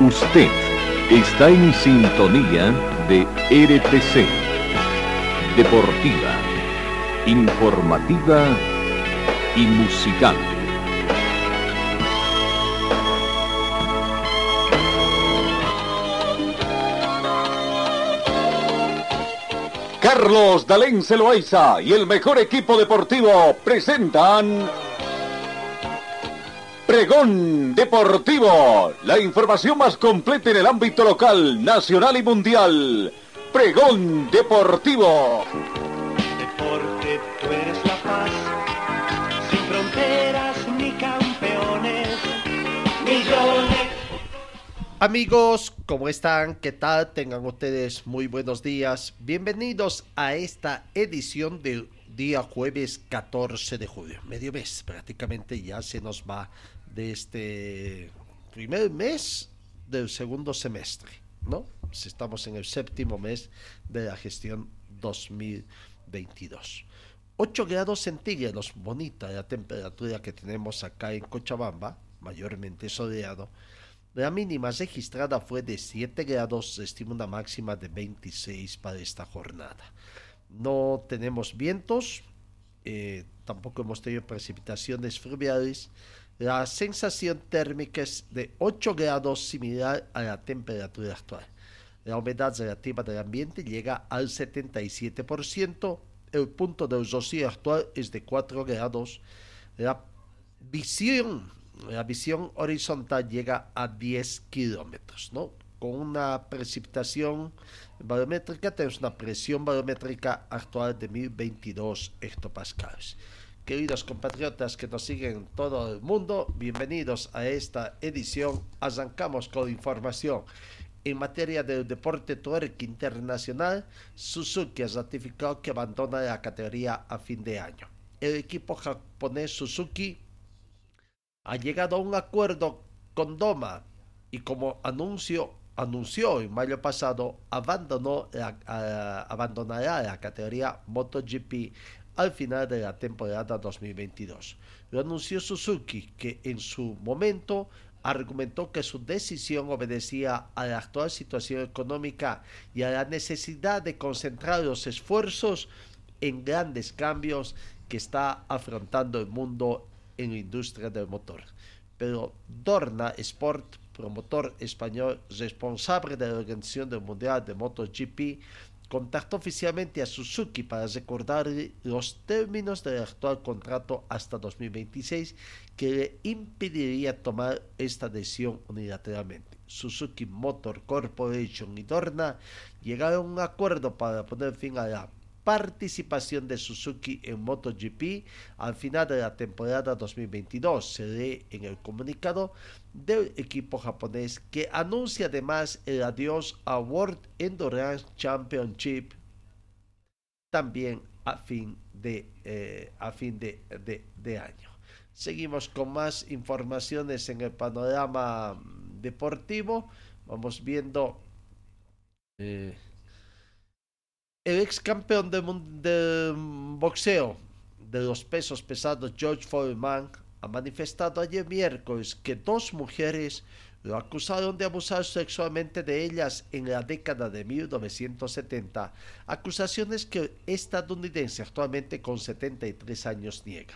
Usted está en sintonía de RTC. Deportiva, informativa y musical. Carlos Dalén Celoaiza y el mejor equipo deportivo presentan Pregón Deportivo, la información más completa en el ámbito local, nacional y mundial. Pregón Deportivo. Deporte, tú eres la paz, sin fronteras ni campeones, millones. Amigos, ¿cómo están? ¿Qué tal? Tengan ustedes muy buenos días. Bienvenidos a esta edición del día jueves 14 de julio. Medio mes, prácticamente ya se nos va de este primer mes del segundo semestre, ¿no? Pues estamos en el séptimo mes de la gestión 2022. 8 grados centígrados, bonita la temperatura que tenemos acá en Cochabamba, mayormente soleado. La mínima registrada fue de 7 grados, se estima una máxima de 26 para esta jornada. No tenemos vientos, eh, tampoco hemos tenido precipitaciones fluviales. La sensación térmica es de 8 grados similar a la temperatura actual. La humedad relativa del ambiente llega al 77%. El punto del rocío actual es de 4 grados. La visión, la visión horizontal llega a 10 kilómetros, ¿no? Con una precipitación barométrica, tenemos una presión barométrica actual de 1022 hectopascales. Queridos compatriotas que nos siguen en todo el mundo, bienvenidos a esta edición. Arrancamos con información. En materia del deporte tuerque internacional, Suzuki ha ratificado que abandona la categoría a fin de año. El equipo japonés Suzuki ha llegado a un acuerdo con Doma y como anuncio anunció en mayo pasado, abandonó abandonará la categoría MotoGP al final de la temporada 2022. Lo anunció Suzuki, que en su momento argumentó que su decisión obedecía a la actual situación económica y a la necesidad de concentrar los esfuerzos en grandes cambios que está afrontando el mundo en la industria del motor. Pero Dorna Sport, promotor español responsable de la organización del Mundial de MotoGP, contactó oficialmente a Suzuki para recordar los términos del actual contrato hasta 2026 que le impediría tomar esta decisión unilateralmente. Suzuki Motor Corporation y Dorna llegaron a un acuerdo para poner fin a la participación de Suzuki en MotoGP al final de la temporada 2022. Se lee en el comunicado del equipo japonés que anuncia además el adiós a World Endurance Championship también a fin de, eh, a fin de, de, año. Seguimos con más informaciones en el panorama deportivo. Vamos viendo eh, el ex campeón de, de, boxeo de los pesos pesados George Foreman ha manifestado ayer miércoles que dos mujeres lo acusaron de abusar sexualmente de ellas en la década de 1970, acusaciones que el estadounidense actualmente con 73 años niega.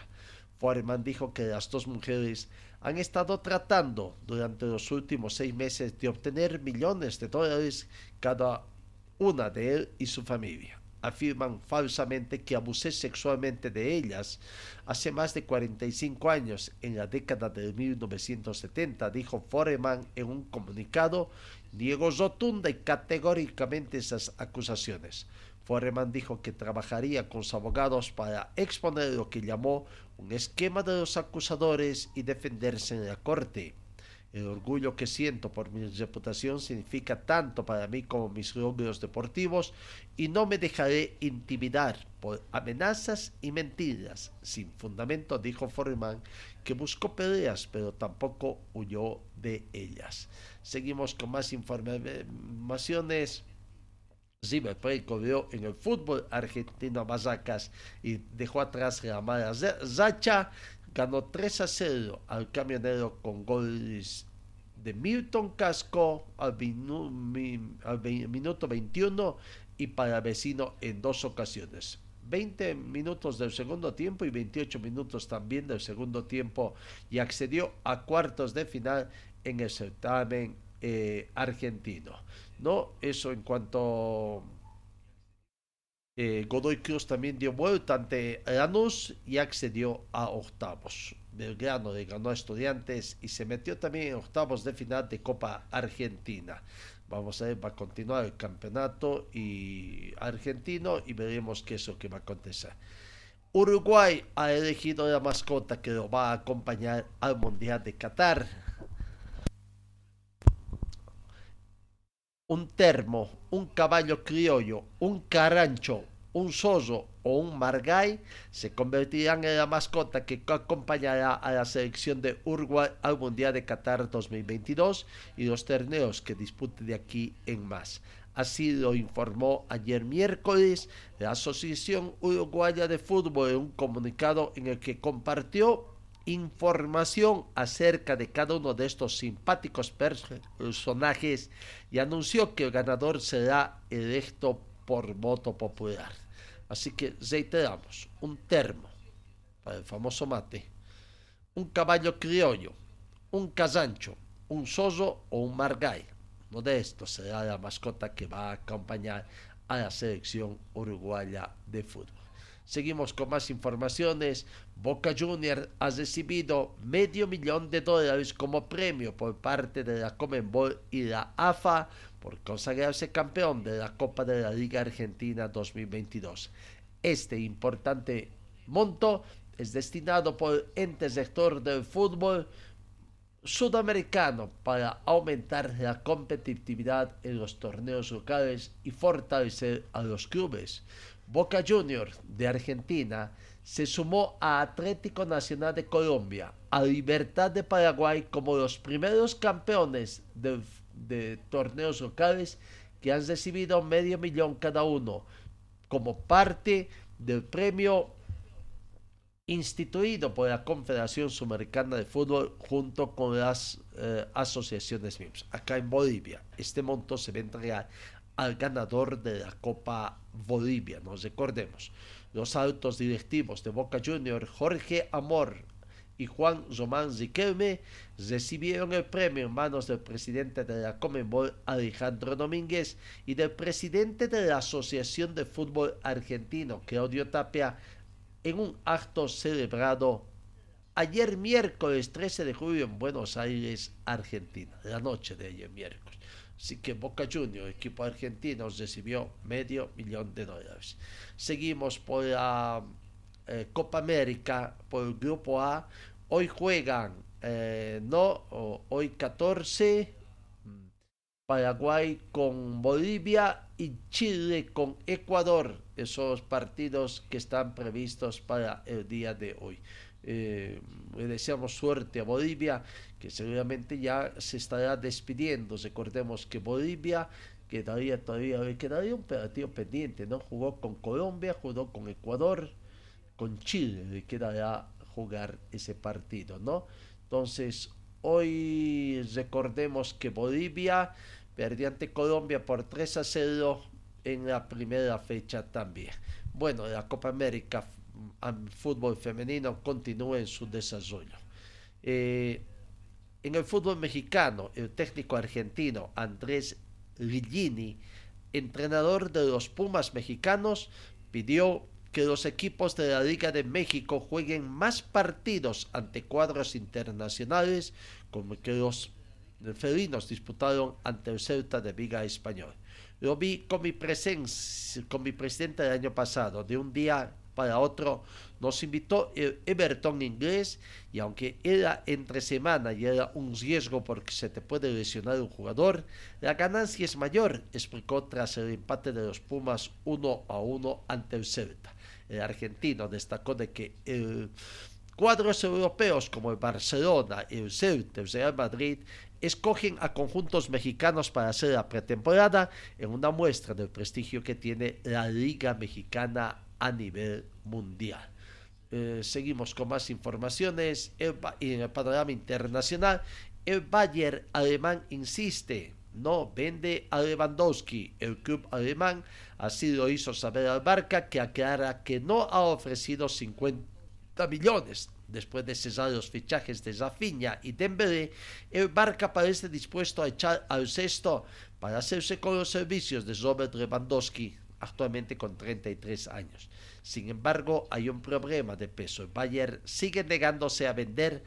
Foreman dijo que las dos mujeres han estado tratando durante los últimos seis meses de obtener millones de dólares cada una de él y su familia. Afirman falsamente que abusé sexualmente de ellas hace más de 45 años, en la década de 1970, dijo Foreman en un comunicado, niego rotunda y categóricamente esas acusaciones. Foreman dijo que trabajaría con sus abogados para exponer lo que llamó un esquema de los acusadores y defenderse en la corte. El orgullo que siento por mi reputación significa tanto para mí como mis logros deportivos y no me dejaré intimidar por amenazas y mentiras sin fundamento, dijo Foreman, que buscó peleas pero tampoco huyó de ellas. Seguimos con más informaciones. River corrió en el fútbol argentino a Masacas y dejó atrás la mala racha ganó 3 a 0 al camionero con goles de Milton Casco al, minuto 21 y para Vecino en dos ocasiones. 20 minutos del segundo tiempo y 28 minutos también del segundo tiempo y accedió a cuartos de final en el certamen eh, argentino. ¿no? Eso en cuanto eh, Godoy Cruz también dio vuelta ante Lanús y accedió a octavos. Belgrano le ganó a Estudiantes y se metió también en octavos de final de Copa Argentina. Vamos a ver, va a continuar el campeonato y argentino y veremos qué es lo que va a acontecer. Uruguay ha elegido la mascota que lo va a acompañar al Mundial de Qatar. Un termo, un caballo criollo, un carancho, un soso o un margay se convertirán en la mascota que acompañará a la selección de Uruguay al Mundial de Qatar 2022 y los torneos que dispute de aquí en más. Así lo informó ayer miércoles la Asociación Uruguaya de Fútbol en un comunicado en el que compartió información acerca de cada uno de estos simpáticos personajes y anunció que el ganador será electo por voto popular. Así que reiteramos, un termo para el famoso mate, un caballo criollo, un casancho, un soso o un margay. Uno de estos será la mascota que va a acompañar a la selección uruguaya de fútbol. Seguimos con más informaciones. Boca Junior ha recibido medio millón de dólares como premio por parte de la Comenbol y la AFA por consagrarse campeón de la Copa de la Liga Argentina 2022. Este importante monto es destinado por ente sector del fútbol sudamericano para aumentar la competitividad en los torneos locales y fortalecer a los clubes. Boca Juniors de Argentina se sumó a Atlético Nacional de Colombia, a Libertad de Paraguay como los primeros campeones del de torneos locales que han recibido medio millón cada uno como parte del premio instituido por la Confederación Sudamericana de Fútbol junto con las eh, asociaciones MIMS. Acá en Bolivia, este monto se va al ganador de la Copa Bolivia. Nos recordemos, los altos directivos de Boca Junior, Jorge Amor, y Juan Román Riquelme recibieron el premio en manos del presidente de la Comenbol Alejandro Domínguez y del presidente de la Asociación de Fútbol Argentino Claudio Tapia en un acto celebrado ayer miércoles 13 de julio en Buenos Aires, Argentina, la noche de ayer miércoles. Así que Boca Juniors, equipo argentino, recibió medio millón de dólares. Seguimos por la eh, Copa América por el Grupo A. Hoy juegan, eh, no, hoy 14, Paraguay con Bolivia y Chile con Ecuador. Esos partidos que están previstos para el día de hoy. Eh, deseamos suerte a Bolivia, que seguramente ya se estará despidiendo. Recordemos que Bolivia quedaría todavía, quedaría un partido pendiente, ¿no? Jugó con Colombia, jugó con Ecuador, con Chile le quedará jugar ese partido, ¿no? Entonces, hoy recordemos que Bolivia perdió ante Colombia por 3 a 0 en la primera fecha también. Bueno, la Copa América fútbol femenino continúa en su desarrollo. Eh, en el fútbol mexicano, el técnico argentino Andrés Ligini, entrenador de los Pumas mexicanos, pidió que los equipos de la Liga de México jueguen más partidos ante cuadros internacionales como que los felinos disputaron ante el Celta de Viga Español. Lo vi con mi, presencia, con mi presidente el año pasado, de un día para otro nos invitó el Everton inglés y aunque era entre semana y era un riesgo porque se te puede lesionar un jugador, la ganancia es mayor, explicó tras el empate de los Pumas 1 a 1 ante el Celta. El argentino destacó de que el cuadros europeos como el Barcelona, el Celta, el Real Madrid escogen a conjuntos mexicanos para hacer la pretemporada en una muestra del prestigio que tiene la Liga Mexicana a nivel mundial. Eh, seguimos con más informaciones en el panorama internacional. El Bayern alemán insiste, no vende a Lewandowski. El club alemán así lo hizo saber al Barca que aclara que no ha ofrecido 50 millones. Después de cesar los fichajes de Zafiña y Dembélé, el Barca parece dispuesto a echar al cesto para hacerse con los servicios de Robert Lewandowski, actualmente con 33 años. Sin embargo, hay un problema de peso. El Bayern sigue negándose a vender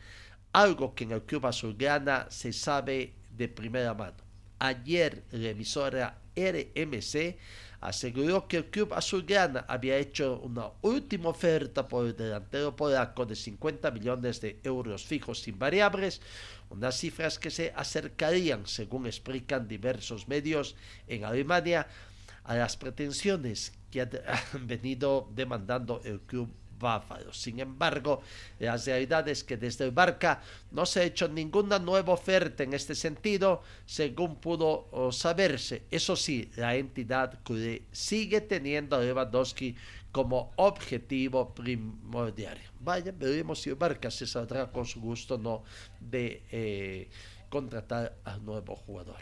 algo que en el club azulgrana se sabe de primera mano. Ayer la emisora RMC aseguró que el club azulgrana había hecho una última oferta por el delantero polaco de 50 millones de euros fijos sin variables, unas cifras que se acercarían, según explican diversos medios en Alemania, a las pretensiones que han venido demandando el club sin embargo, la realidad es que desde el Barca no se ha hecho ninguna nueva oferta en este sentido, según pudo oh, saberse. Eso sí, la entidad sigue teniendo a Lewandowski como objetivo primordial. Vaya, veremos si el Barca se saldrá con su gusto no de eh, contratar al nuevo jugador.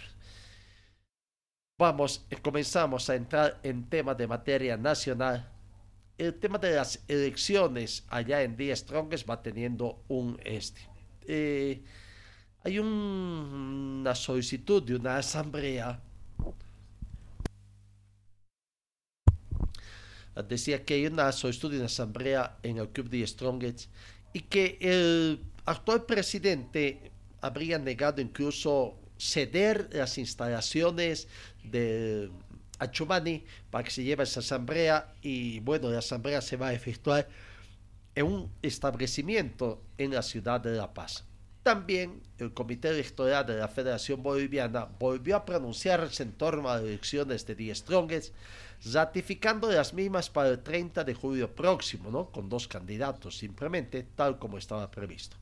Vamos, eh, comenzamos a entrar en temas de materia nacional el tema de las elecciones allá en The Strongest va teniendo un este. Eh, hay una solicitud de una asamblea. Decía que hay una solicitud de una asamblea en el club The Strongest y que el actual presidente habría negado incluso ceder las instalaciones de a Chumani para que se lleve esa asamblea y bueno, la asamblea se va a efectuar en un establecimiento en la ciudad de La Paz. También el Comité Electoral de la Federación Boliviana volvió a pronunciarse en torno a las elecciones de Die Strongest, ratificando las mismas para el 30 de julio próximo, ¿no? con dos candidatos simplemente, tal como estaba previsto.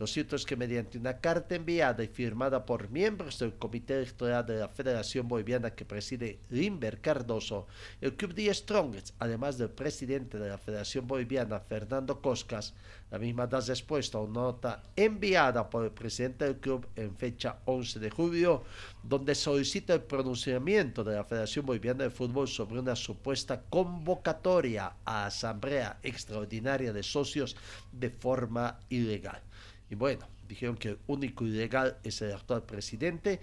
Lo cierto es que mediante una carta enviada y firmada por miembros del Comité Electoral de la Federación Boliviana que preside Limber Cardoso, el Club de Strongest, además del presidente de la Federación Boliviana, Fernando Coscas, la misma da respuesta a una nota enviada por el presidente del club en fecha 11 de julio, donde solicita el pronunciamiento de la Federación Boliviana de Fútbol sobre una supuesta convocatoria a asamblea extraordinaria de socios de forma ilegal. Y bueno, dijeron que el único ilegal es el actual presidente,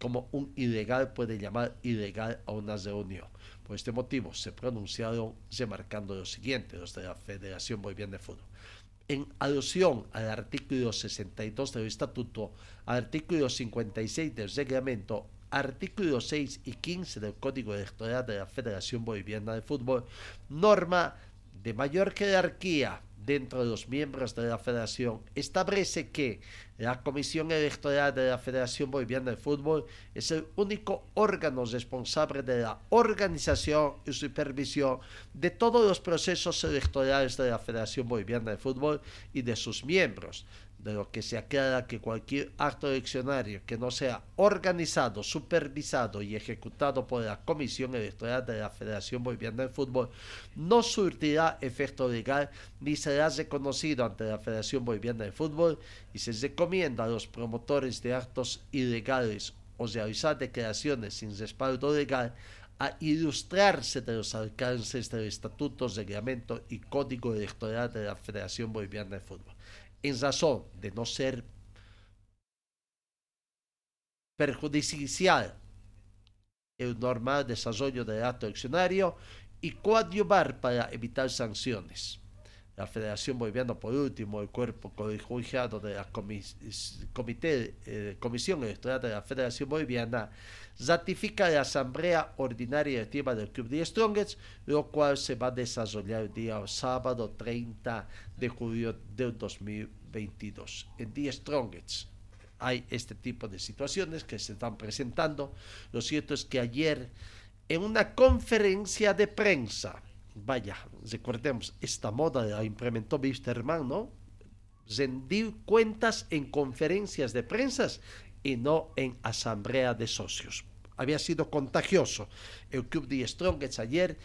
como un ilegal puede llamar ilegal a una reunión. Por este motivo se pronunciaron remarcando lo siguiente, los de la Federación Boliviana de Fútbol. En alusión al artículo 62 del Estatuto, artículo 56 del reglamento, artículo 6 y 15 del Código Electoral de la Federación Boliviana de Fútbol, norma de mayor jerarquía dentro de los miembros de la federación. Establece que la Comisión Electoral de la Federación Boliviana de Fútbol es el único órgano responsable de la organización y supervisión de todos los procesos electorales de la Federación Boliviana de Fútbol y de sus miembros, de lo que se aclara que cualquier acto eleccionario que no sea organizado, supervisado y ejecutado por la Comisión Electoral de la Federación Boliviana de Fútbol no surtirá efecto legal ni será reconocido ante la Federación Boliviana de Fútbol y se recomienda a los promotores de actos ilegales o realizar declaraciones sin respaldo legal a ilustrarse de los alcances del Estatuto, Reglamento y Código Electoral de la Federación Boliviana de Fútbol en razón de no ser perjudicial el normal desarrollo del acto eleccionario y coadyuvar para evitar sanciones. La Federación Boliviana, por último, el cuerpo colegiado de la comité, eh, Comisión Electoral de la Federación Boliviana, ratifica la Asamblea Ordinaria Electiva del Club de Strongest, lo cual se va a desarrollar el día sábado 30 de julio del 2022. En The Strongest hay este tipo de situaciones que se están presentando. Lo cierto es que ayer, en una conferencia de prensa, vaya, recordemos, esta moda la implementó Wisterman, ¿no? Rendir cuentas en conferencias de prensa y no en asamblea de socios. Había sido contagioso. El club de Strongest ayer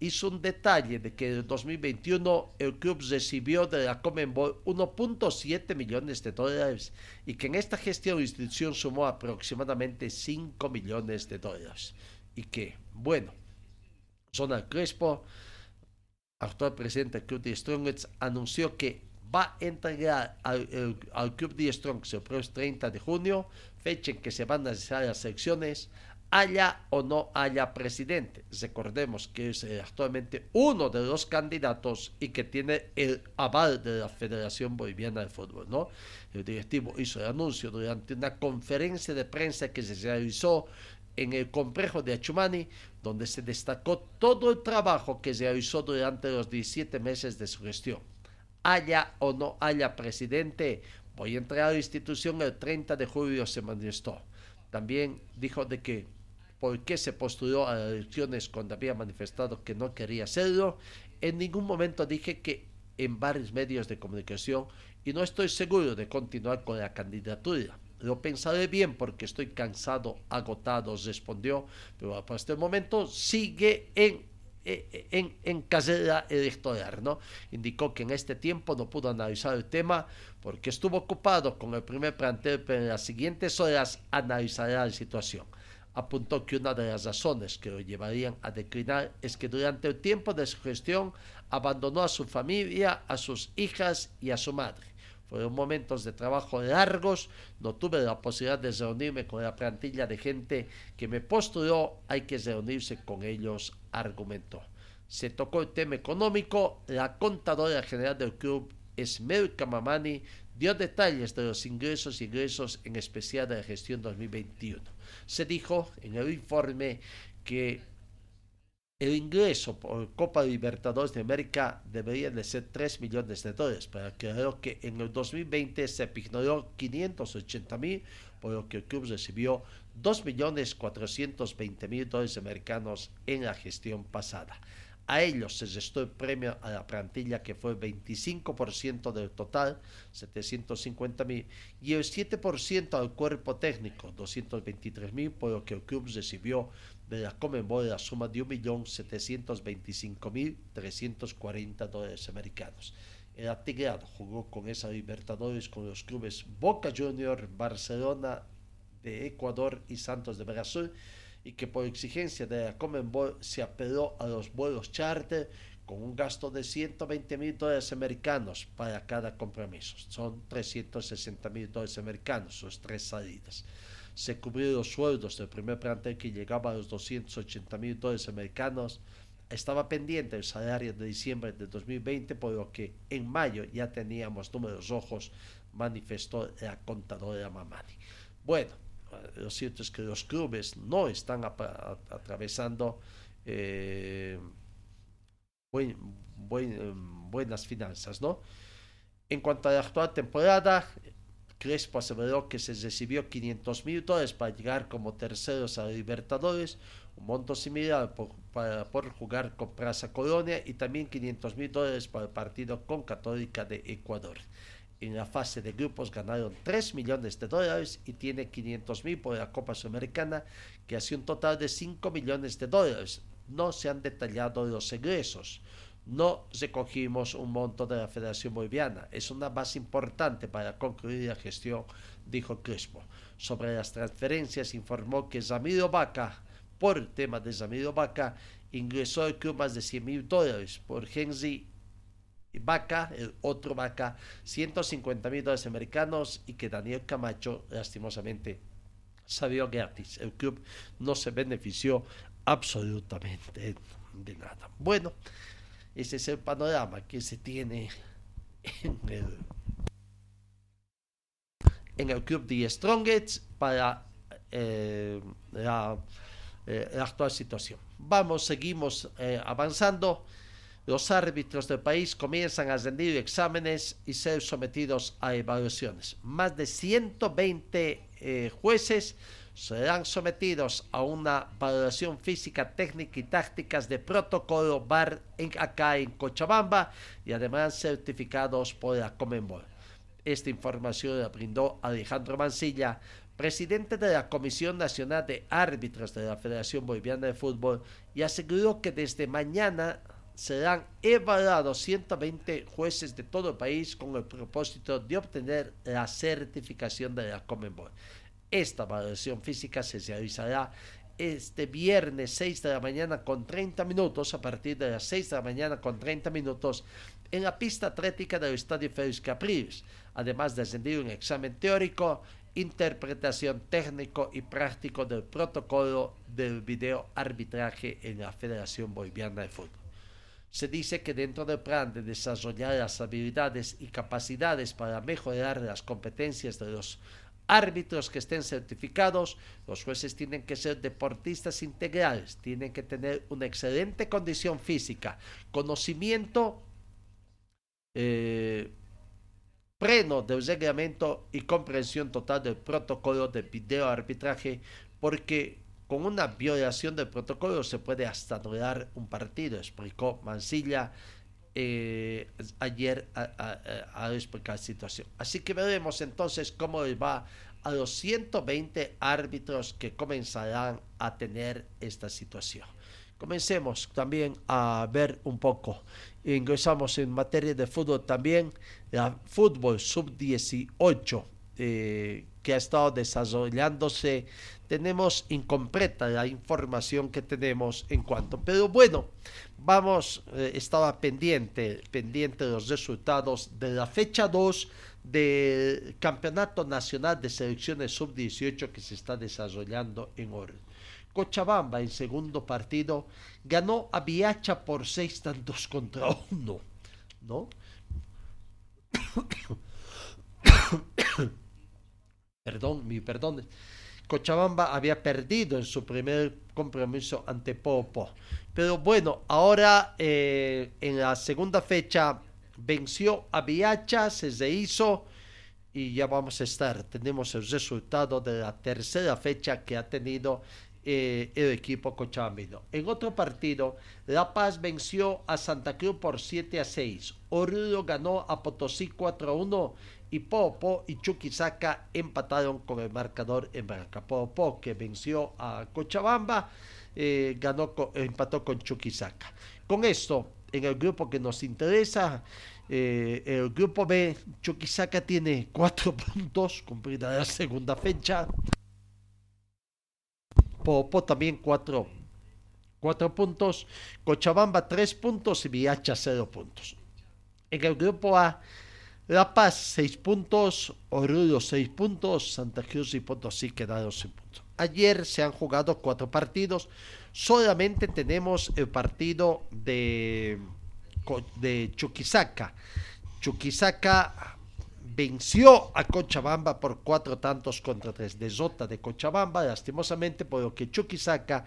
hizo un detalle de que en 2021 el club recibió de la Comenbol 1.7 millones de dólares y que en esta gestión la institución sumó aproximadamente 5 millones de dólares. Y que, bueno, Zona Crespo, actual presidente del club de Strongets, anunció que va a entregar al, al club de Strongets el próximo 30 de junio, fecha en que se van a realizar las elecciones, haya o no haya presidente. Recordemos que es eh, actualmente uno de los candidatos y que tiene el aval de la Federación Boliviana de Fútbol, ¿no? El directivo hizo el anuncio durante una conferencia de prensa que se realizó en el complejo de Achumani, donde se destacó todo el trabajo que se realizó durante los 17 meses de su gestión. Haya o no haya presidente, voy a entrar a la institución el 30 de julio, se manifestó. También dijo de que por qué se postuló a las elecciones cuando había manifestado que no quería hacerlo. En ningún momento dije que en varios medios de comunicación y no estoy seguro de continuar con la candidatura. Lo pensaré bien porque estoy cansado, agotado, respondió, pero hasta este momento sigue en en, en carrera electoral, ¿no? Indicó que en este tiempo no pudo analizar el tema porque estuvo ocupado con el primer plantel, pero en las siguientes horas analizará la situación apuntó que una de las razones que lo llevarían a declinar es que durante el tiempo de su gestión abandonó a su familia, a sus hijas y a su madre. Fueron momentos de trabajo largos, no tuve la posibilidad de reunirme con la plantilla de gente que me postuló, hay que reunirse con ellos, argumentó. Se tocó el tema económico, la contadora general del club, Esmel Kamamani, dio detalles de los ingresos y ingresos en especial de la gestión 2021 se dijo en el informe que el ingreso por Copa Libertadores de América debería de ser 3 millones de dólares, pero creo que en el 2020 se ignoró 580 mil, por lo que el club recibió 2 millones 420 mil dólares americanos en la gestión pasada. A ellos se restó el premio a la plantilla que fue el 25% del total, 750 mil, y el 7% al cuerpo técnico, 223 mil, por lo que el club recibió de la Comenbol la suma de 1.725.340 dólares americanos. El Atigrado jugó con esa Libertadores con los clubes Boca Junior, Barcelona de Ecuador y Santos de Brasil y que por exigencia de la Comenbol se apeló a los vuelos charter con un gasto de 120 mil dólares americanos para cada compromiso. Son 360 mil dólares americanos sus tres salidas. Se cubrieron los sueldos del primer plantel que llegaba a los 280 mil dólares americanos. Estaba pendiente el salario de diciembre de 2020, por lo que en mayo ya teníamos números rojos, manifestó la contadora Mamani. Bueno, lo cierto es que los clubes no están atravesando eh, buenas finanzas, ¿no? En cuanto a la actual temporada, Crespo aseveró que se recibió 500 mil dólares para llegar como terceros a Libertadores, un monto similar por, por jugar con Plaza Colonia y también 500 mil dólares para el partido con Católica de Ecuador en la fase de grupos ganaron 3 millones de dólares y tiene 500 mil por la Copa Sudamericana, que hace un total de 5 millones de dólares. No se han detallado los egresos. No recogimos un monto de la Federación Boliviana. Es una base importante para concluir la gestión, dijo Crespo. Sobre las transferencias, informó que Zamiro Vaca, por tema de Zamiro Vaca, ingresó al club más de 100 mil dólares. Por Henry Vaca, el otro Vaca, 150 mil dólares americanos y que Daniel Camacho lastimosamente salió gratis. El club no se benefició absolutamente de nada. Bueno, ese es el panorama que se tiene en el, en el club de Strongest para eh, la, eh, la, actual situación. Vamos, seguimos eh, avanzando los árbitros del país comienzan a rendir exámenes y ser sometidos a evaluaciones. Más de 120 eh, jueces serán sometidos a una valoración física, técnica y tácticas de protocolo VAR en, acá en Cochabamba y además certificados por la Comenbol. Esta información la brindó Alejandro Mancilla, presidente de la Comisión Nacional de Árbitros de la Federación Boliviana de Fútbol, y aseguró que desde mañana serán evaluados 120 jueces de todo el país con el propósito de obtener la certificación de la Comenbol. Esta evaluación física se realizará este viernes 6 de la mañana con 30 minutos, a partir de las 6 de la mañana con 30 minutos, en la pista atlética del Estadio Félix Capriles, además de ascendir un examen teórico, interpretación técnico y práctico del protocolo del video arbitraje en la Federación Boliviana de Fútbol. Se dice que dentro del plan de desarrollar las habilidades y capacidades para mejorar las competencias de los árbitros que estén certificados, los jueces tienen que ser deportistas integrales, tienen que tener una excelente condición física, conocimiento eh, pleno del reglamento y comprensión total del protocolo de video arbitraje, porque con una violación del protocolo se puede hasta anular un partido, explicó Mansilla eh, ayer a, explicar la situación. Así que veremos entonces cómo va a los 120 árbitros que comenzarán a tener esta situación. Comencemos también a ver un poco. Ingresamos en materia de fútbol también, la fútbol sub-18 eh, que ha estado desarrollándose. Tenemos incompleta la información que tenemos en cuanto. Pero bueno, vamos, eh, estaba pendiente, pendiente de los resultados de la fecha 2 del Campeonato Nacional de Selecciones Sub-18 que se está desarrollando en orden. Cochabamba en segundo partido ganó a Viacha por seis tantos contra uno, ¿no? perdón, mi perdón. Cochabamba había perdido en su primer compromiso ante Popo. Pero bueno, ahora eh, en la segunda fecha venció a Viacha, se hizo y ya vamos a estar. Tenemos el resultado de la tercera fecha que ha tenido eh, el equipo cochabambino. En otro partido, La Paz venció a Santa Cruz por 7 a 6. Oruro ganó a Potosí 4 a 1 y Popo y Chuquisaca empataron con el marcador en. Popo que venció a Cochabamba, eh, ganó, empató con Chuquisaca. Con esto, en el grupo que nos interesa, eh, el grupo B, Chuquisaca tiene cuatro puntos, cumplida la segunda fecha. Popo también cuatro, cuatro puntos, Cochabamba tres puntos y Viacha cero puntos. En el grupo A, La Paz seis puntos, Oruro seis puntos, Santa Cruz y Potosí quedaron sin puntos. Ayer se han jugado cuatro partidos, solamente tenemos el partido de, de Chuquisaca. Chuquisaca venció a Cochabamba por cuatro tantos contra tres. Desota de Cochabamba, lastimosamente, por lo que Chuquisaca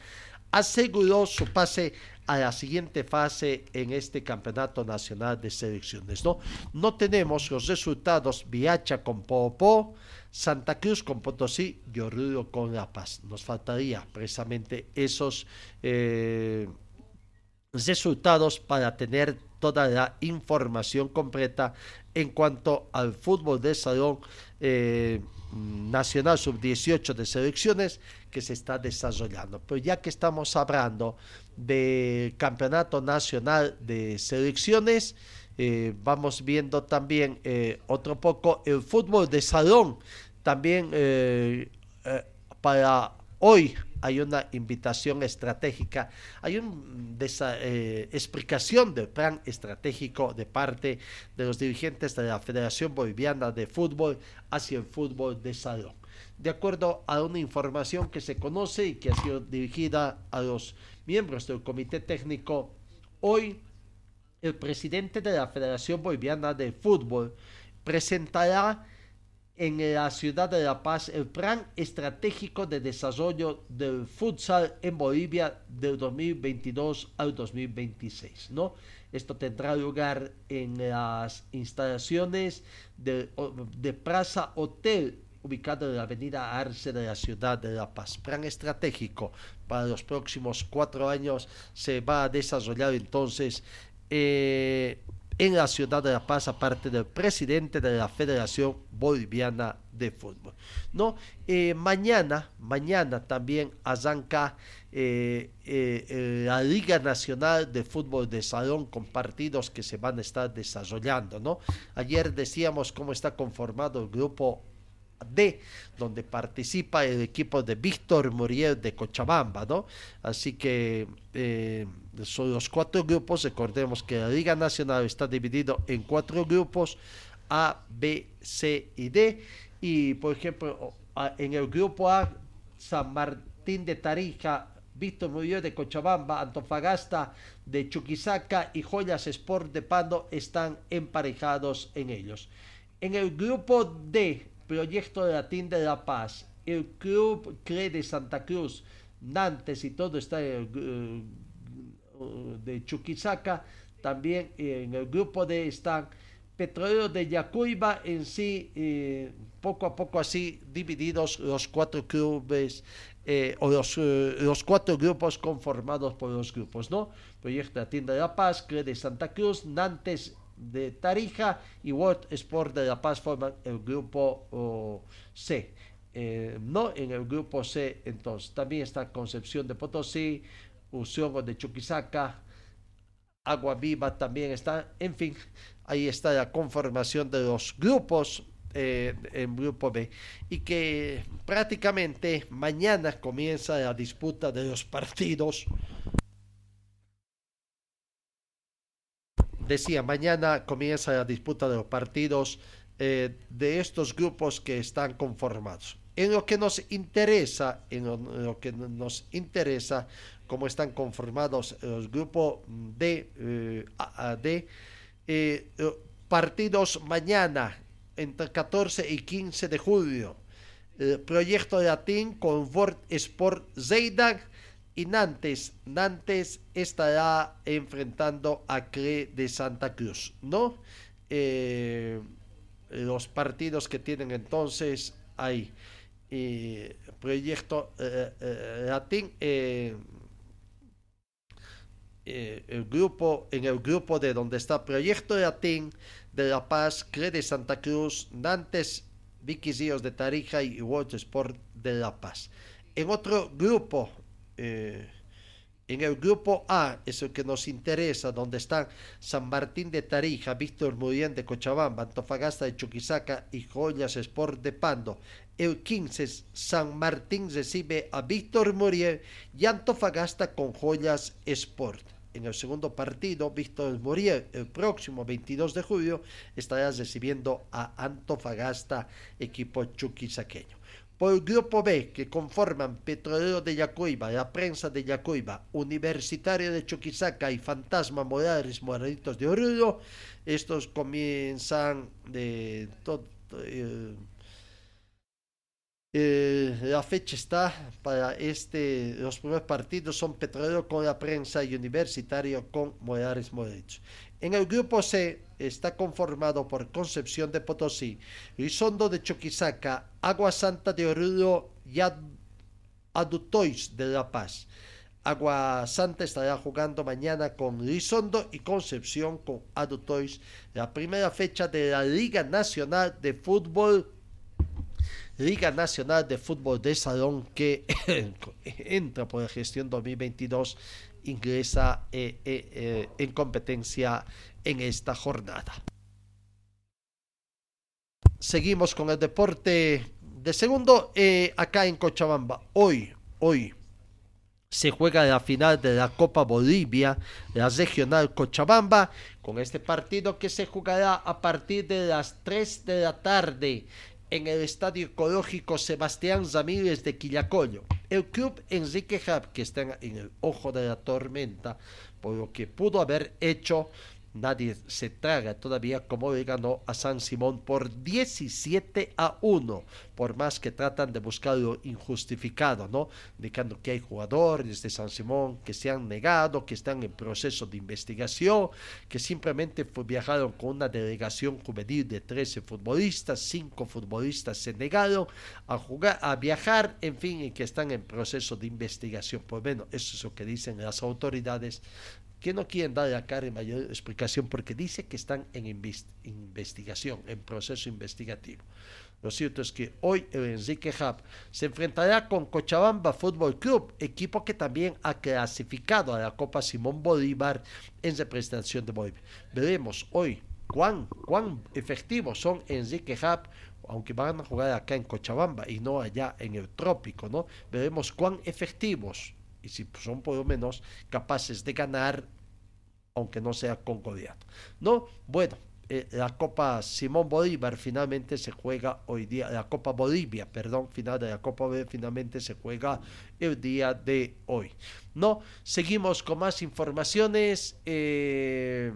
aseguró su pase a la siguiente fase en este campeonato nacional de selecciones. No, no tenemos los resultados Viacha con Popo, Santa Cruz con Potosí y con La Paz. Nos faltaría precisamente esos eh, resultados para tener toda la información completa en cuanto al fútbol de salón eh, nacional sub-18 de selecciones que se está desarrollando. Pero ya que estamos hablando de campeonato nacional de selecciones, eh, vamos viendo también eh, otro poco el fútbol de salón. También para hoy hay una invitación estratégica, hay una eh, explicación del plan estratégico de parte de los dirigentes de la Federación Boliviana de Fútbol hacia el fútbol de salón. De acuerdo a una información que se conoce y que ha sido dirigida a los miembros del comité técnico, hoy el presidente de la Federación Boliviana de Fútbol presentará en la ciudad de La Paz el Plan Estratégico de Desarrollo del Futsal en Bolivia del 2022 al 2026, ¿no? Esto tendrá lugar en las instalaciones de, de Plaza Hotel ubicado en la avenida Arce de la ciudad de La Paz. Plan estratégico para los próximos cuatro años se va a desarrollar entonces eh, en la ciudad de La Paz, aparte del presidente de la Federación Boliviana de Fútbol. ¿no? Eh, mañana, mañana también arranca eh, eh, la Liga Nacional de Fútbol de Salón con partidos que se van a estar desarrollando. ¿no? Ayer decíamos cómo está conformado el grupo D, donde participa el equipo de Víctor Muriel de Cochabamba, ¿no? Así que los cuatro grupos, recordemos que la Liga Nacional está dividido en cuatro grupos, A, B, C y D, y por ejemplo, en el grupo A, San Martín de Tarija, Víctor Muriel de Cochabamba, Antofagasta de Chuquisaca y Joyas Sport de Pando están emparejados en ellos. En el grupo D, Proyecto Latín de La Paz, el Club CRE de Santa Cruz, Nantes y todo está en el, uh, de Chuquisaca, también en el grupo de están Petrolero de Yacuiba en sí, eh, poco a poco así divididos los cuatro clubes eh, o los, eh, los, cuatro grupos conformados por los grupos, ¿no? Proyecto Latín de La Paz, CRE de Santa Cruz, Nantes de Tarija y World Sport de La Paz forman el grupo C. Eh, no en el grupo C, entonces también está Concepción de Potosí, Usiongo de Chuquisaca, Agua Viva también está, en fin, ahí está la conformación de los grupos eh, en grupo B y que prácticamente mañana comienza la disputa de los partidos decía, mañana comienza la disputa de los partidos eh, de estos grupos que están conformados. En lo que nos interesa, en lo, que nos interesa, cómo están conformados los grupos de, eh, de eh, partidos mañana entre 14 y 15 de julio. proyecto Latín con Word Sport Zeidag y Nantes, Nantes estará enfrentando a CRE de Santa Cruz, ¿no? Eh, los partidos que tienen entonces ahí. Eh, proyecto eh, Latín, el grupo, en el grupo de donde está Proyecto Latín de La Paz, CRE de Santa Cruz, Nantes, Viquisíos de Tarija y World Sport de La Paz. En otro grupo, eh, en el grupo A, es el que nos interesa, donde están San Martín de Tarija, Víctor Muriel de Cochabamba, Antofagasta de Chuquisaca y Joyas Sport de Pando. El 15, San Martín recibe a Víctor Muriel y Antofagasta con Joyas Sport. En el segundo partido, Víctor Muriel, el próximo 22 de julio, estará recibiendo a Antofagasta, equipo chuquisaqueño por el grupo B que conforman Petrolero de Yacuiba, la prensa de Yacuiba, Universitario de Chuquisaca y Fantasma Morales Moraditos de Oruro. Estos comienzan de todo. Eh, eh, la fecha está para este, los primeros partidos son Petrolero con la prensa y Universitario con Morales Moraditos. En el grupo C está conformado por Concepción de Potosí, Rizondo de Choquisaca, Agua Santa de Oruro y Adutois de La Paz. Agua Santa estará jugando mañana con Rizondo y Concepción con Adutois, la primera fecha de la Liga Nacional de Fútbol Liga Nacional de Fútbol de Salón que entra por la gestión 2022 ingresa eh, eh, eh, en competencia en esta jornada. Seguimos con el deporte de segundo acá en Cochabamba. Hoy, hoy se juega la final de la Copa Bolivia, la regional Cochabamba, con este partido que se jugará a partir de las 3 de la tarde en el Estadio Ecológico Sebastián Ramírez de Quillacollo. El club Enrique Hub, que está en el ojo de la tormenta, por lo que pudo haber hecho Nadie se traga todavía como le ganó a San Simón por 17 a 1, por más que tratan de buscar lo injustificado, ¿no? Indicando que hay jugadores de San Simón que se han negado, que están en proceso de investigación, que simplemente viajaron con una delegación juvenil de 13 futbolistas, 5 futbolistas se negaron a jugar, a viajar, en fin, y que están en proceso de investigación. Pues bueno, eso es lo que dicen las autoridades que no quieren dar a cara mayor explicación porque dice que están en investigación, en proceso investigativo. Lo cierto es que hoy el Enrique Hub se enfrentará con Cochabamba Fútbol Club, equipo que también ha clasificado a la Copa Simón Bolívar en representación de Bolivia. Veremos hoy cuán, cuán efectivos son Enrique Hub, aunque van a jugar acá en Cochabamba y no allá en el trópico, ¿no? Veremos cuán efectivos y si son por lo menos capaces de ganar, aunque no sea con ¿no? Bueno, eh, la Copa Simón Bolívar finalmente se juega hoy día, la Copa Bolivia, perdón, final de la Copa Bolivia finalmente se juega el día de hoy. No, seguimos con más informaciones. Eh,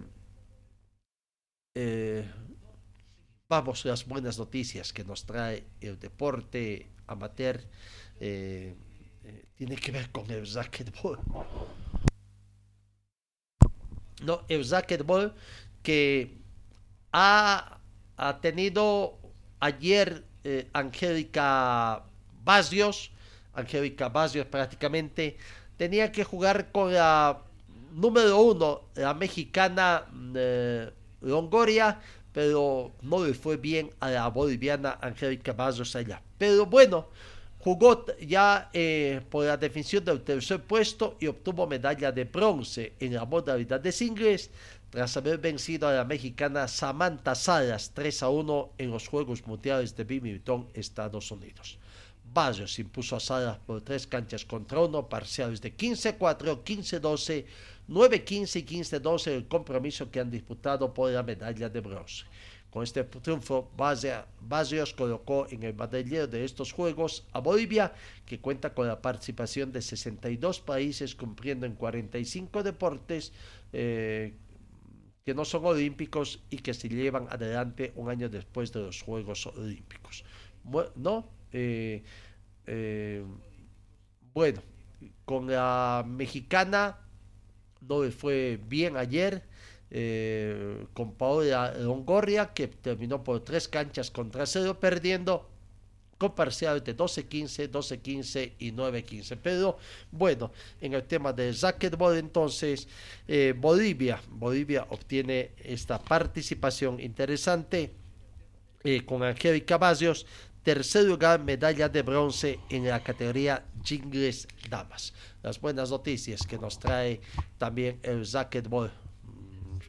eh, vamos a las buenas noticias que nos trae el deporte amateur. Tiene que ver con el racquetball. No, el racquetball que ha, tenido ayer eh, Angélica Basios, Angélica prácticamente, tenía que jugar con la número uno, la mexicana eh, Longoria, pero no le fue bien a la boliviana Angélica Basios allá. Pero bueno, jugó ya eh, por la definición del tercer puesto y obtuvo medalla de bronce en la modalidad de singles tras haber vencido a la mexicana Samantha Salas 3 a 1 en los Juegos Mundiales de Bimilton, Estados Unidos. Barrios impuso a Salas por tres canchas contra uno, parciales de 15-4, 15-12, 9-15 y 15-12 el compromiso que han disputado por la medalla de bronce. Con este triunfo, Barrios colocó en el medallero de estos Juegos a Bolivia, que cuenta con la participación de 62 países cumpliendo en 45 deportes, eh, que no son olímpicos y que se llevan adelante un año después de los Juegos Olímpicos. Eh, eh, bueno, con la mexicana no le fue bien ayer, eh, con Paola Longoria, que terminó por tres canchas contra cero, perdiendo con parciales de 12-15, 12-15 y 9-15. Pero bueno, en el tema del racquetball entonces eh, Bolivia, Bolivia obtiene esta participación interesante eh, con Angélica Caballos, tercer lugar, medalla de bronce en la categoría jingles damas. Las buenas noticias que nos trae también el racquetball,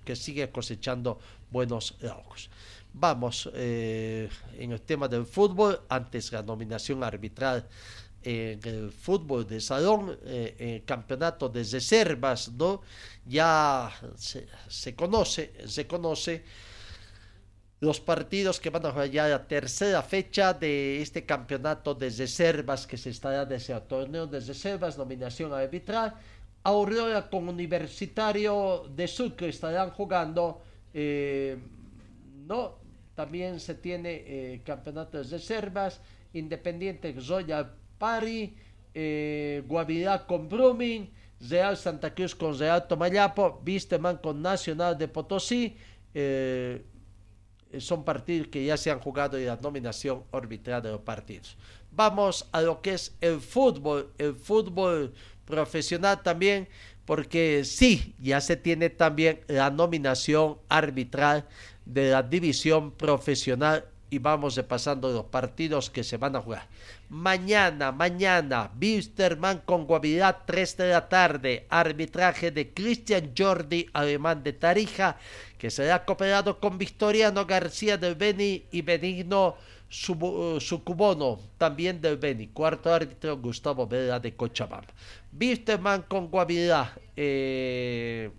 que sigue cosechando buenos logros. Vamos, eh, en el tema del fútbol, antes la nominación arbitral en el fútbol de salón, eh, en el campeonato de reservas, ¿no? Ya se, conoce, se conoce los partidos que van a jugar la tercera fecha de este campeonato de reservas que se estará desde el torneo de reservas, nominación arbitral. Aurora con Universitario de Sucre estarán jugando, eh, no, también se tiene eh, campeonatos de reservas, Independiente Royal Pari, eh, Guavirá con Brumming, Real Santa Cruz con Real Tomayapo, Visteman con Nacional de Potosí. Eh, son partidos que ya se han jugado y la nominación arbitral de los partidos. Vamos a lo que es el fútbol, el fútbol profesional también, porque sí, ya se tiene también la nominación arbitral de la división profesional y vamos repasando los partidos que se van a jugar. Mañana, mañana, Bisterman con Guavirá, 3 de la tarde. Arbitraje de Cristian Jordi, alemán de Tarija, que será cooperado con Victoriano García del Beni y Benigno Sucubono, también del Beni. Cuarto árbitro, Gustavo Vela de Cochabamba. Bisterman con Guavirá. Eh,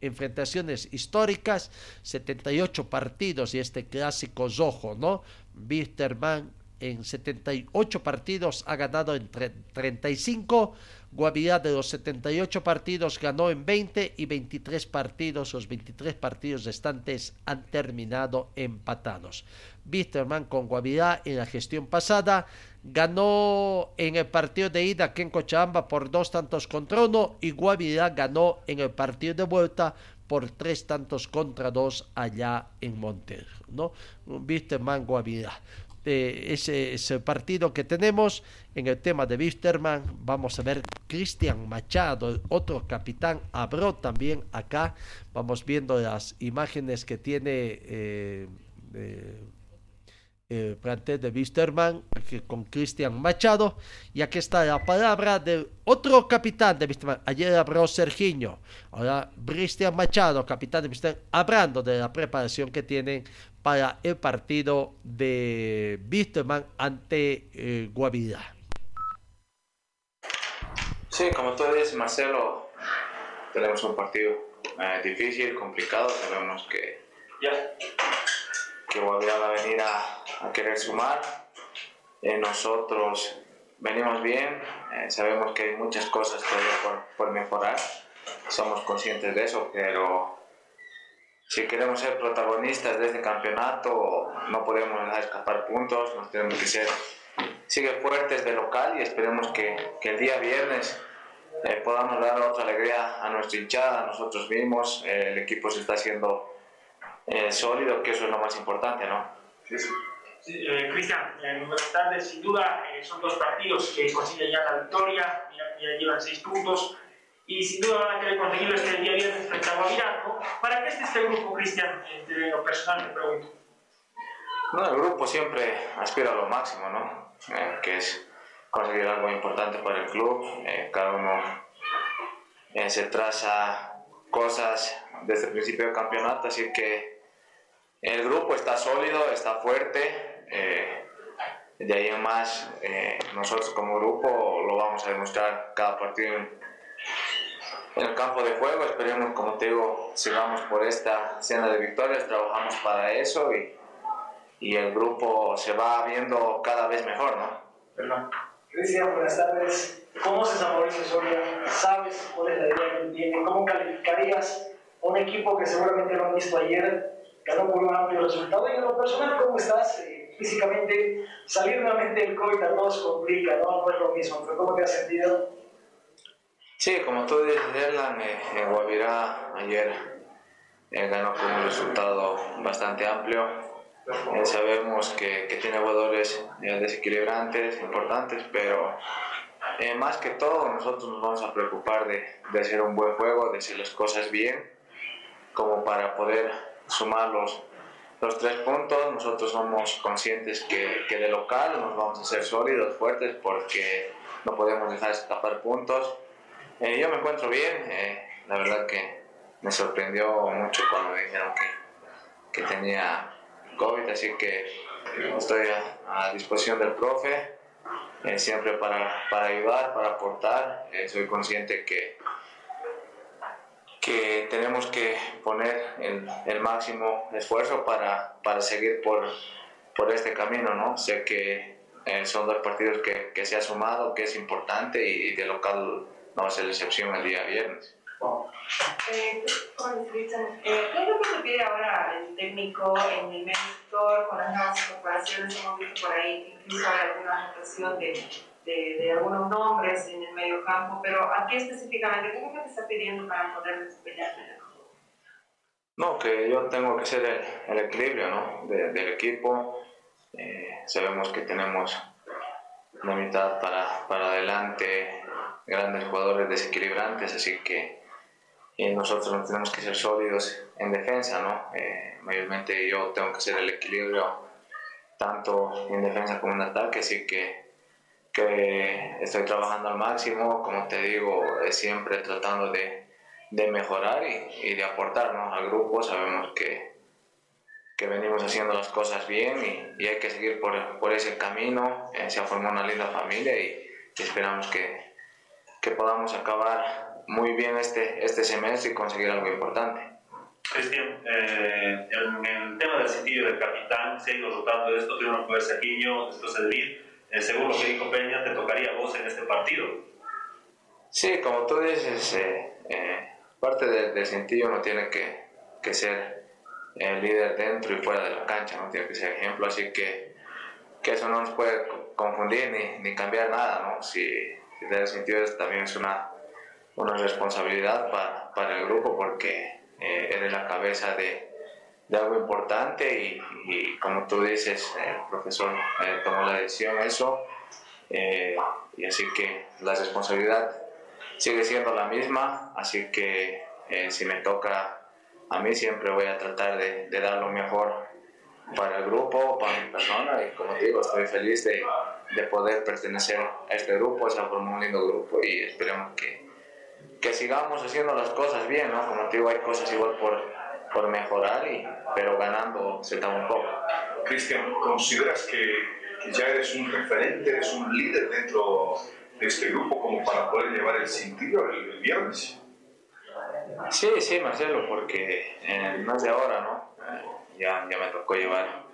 enfrentaciones históricas, 78 partidos y este clásico rojo, ¿no? Wisterman en 78 partidos ha ganado en 35, Guavirá de los 78 partidos ganó en 20 y 23 partidos, los 23 partidos restantes han terminado empatados. Wisterman con Guavirá en la gestión pasada ganó en el partido de ida aquí en Cochabamba por dos tantos contra uno y Guavirá ganó en el partido de vuelta por tres tantos contra dos allá en Monterrey, ¿no? Wisterman Guavirá. Eh, ese es el partido que tenemos en el tema de Wisterman. Vamos a ver Cristian Machado, otro capitán, habló también acá. Vamos viendo las imágenes que tiene eh, eh, plantel de Wisterman con Cristian Machado. Y aquí está la palabra del otro capitán de Wisterman. Ayer habló Sergiño, ahora Cristian Machado, capitán de Wisterman, hablando de la preparación que tienen para el partido de Wisterman ante eh, Guavirá. Sí, como tú dices, Marcelo, tenemos un partido eh, difícil, complicado. Sabemos que, que va a venir a, querer sumar. Eh, nosotros venimos bien, eh, sabemos que hay muchas cosas todavía por, mejorar. Somos conscientes de eso, pero si queremos ser protagonistas de este campeonato, no podemos dejar escapar puntos, nos tenemos que ser sigue fuertes de local y esperemos que, que el día viernes eh, podamos dar otra alegría a nuestra hinchada, a nosotros mismos. Eh, el equipo se está haciendo eh, sólido, que eso es lo más importante, ¿no? Sí, sí. Cristian, buenas tardes. Sin duda, son dos partidos que consiguen ya la victoria, ya, ya, llevan seis puntos y sin duda van a querer conseguirlo este día viernes frente a Guavirá. ¿Para qué es este grupo, Cristian? De lo personal, te pregunto. No, el grupo siempre aspira a lo máximo, ¿no? que es conseguir algo importante para el club. Eh, cada uno eh, se traza cosas desde el principio del campeonato, así que el grupo está sólido, está fuerte. Eh, de ahí en más, nosotros como grupo lo vamos a demostrar cada partido en, el campo de juego. Esperemos, como te digo, sigamos por esta cena de victorias, trabajamos para eso y, y el grupo se va viendo cada vez mejor, ¿no? Perdón. Cristian, buenas tardes. ¿Cómo se Mauricio Soria? ¿Sabes cuál es la idea que tiene? ¿Cómo calificarías a un equipo que seguramente lo han visto ayer? Ganó por un amplio resultado. Y en lo personal, ¿cómo estás? Eh, físicamente, salir nuevamente del COVID a todos complica, ¿no? No es lo mismo, pero ¿cómo te has sentido? Sí, como tú dices, Erlan, eh, en Guavirá ayer eh, ganó con un resultado bastante amplio eh, sabemos que, que, tiene jugadores eh, desequilibrantes, importantes, pero eh, más que todo nosotros nos vamos a preocupar de, de, hacer un buen juego, de hacer las cosas bien, como para poder sumar los, los tres puntos. Nosotros somos conscientes que, que de local nos vamos a hacer sólidos, fuertes, porque no podemos dejar escapar puntos. yo me encuentro bien, la verdad que me sorprendió mucho cuando me dijeron que, que tenía COVID, así que estoy a, disposición del profe, eh, siempre para, para, ayudar, para aportar. Eh, soy consciente que, que tenemos que poner el, el máximo esfuerzo para, para seguir por, por, este camino. ¿no? Sé que eh, son dos partidos que, que, se ha sumado, que es importante y de local no va a ser la el día viernes. De, de, algunos nombres en el medio campo, pero aquí específicamente, ¿qué es lo que está pidiendo para poder desempeñarse No, que yo tengo que ser el, el equilibrio ¿no? de, del equipo. Eh, sabemos que tenemos una mitad para, para adelante, grandes jugadores desequilibrantes, así que nosotros no tenemos que ser sólidos en defensa, ¿no? Eh, mayormente yo tengo que ser el equilibrio tanto en defensa como en ataque, así que, que estoy trabajando al máximo, como te digo, siempre tratando de, de mejorar y, y, de aportar ¿no? al grupo. Sabemos que, que venimos haciendo las cosas bien y, y hay que seguir por, por ese camino. Eh, se ha formado una linda familia y, y esperamos que, que podamos acabar muy bien este, este semestre y conseguir algo importante. Cristian, eh, en el tema del sentido del capitán, se ha ido rotando esto, tiene una fuerza Saquiño, después Elvir, eh, según que dijo Peña, te tocaría a vos en este partido. Sí, como tú dices, eh, eh parte del, sentido no tiene que, que ser el líder dentro y fuera de la cancha, no tiene que ser ejemplo, así que, que eso no nos puede confundir ni, ni cambiar nada, ¿no? Si, si el sentido también es una una responsabilidad para, para el grupo porque eh, eres la cabeza de, de algo importante y, y, como tú dices, el profesor eh, tomó la decisión eso eh, y así que la responsabilidad sigue siendo la misma, así que si me toca a mí siempre voy a tratar de, de dar lo mejor para el grupo, para mi persona y como digo, estoy feliz de, de poder pertenecer a este grupo, se ha formado un lindo grupo y esperemos que, que sigamos haciendo las cosas bien, ¿no? Como te digo, hay cosas igual por, por mejorar, y, pero ganando se da un poco. Cristian, ¿consideras que, que ya eres un referente, eres un líder dentro de este grupo como para poder llevar el cintillo el, el viernes? Sí, sí, Marcelo, porque eh, no es de ahora, ¿no? Eh, ya, ya me tocó llevar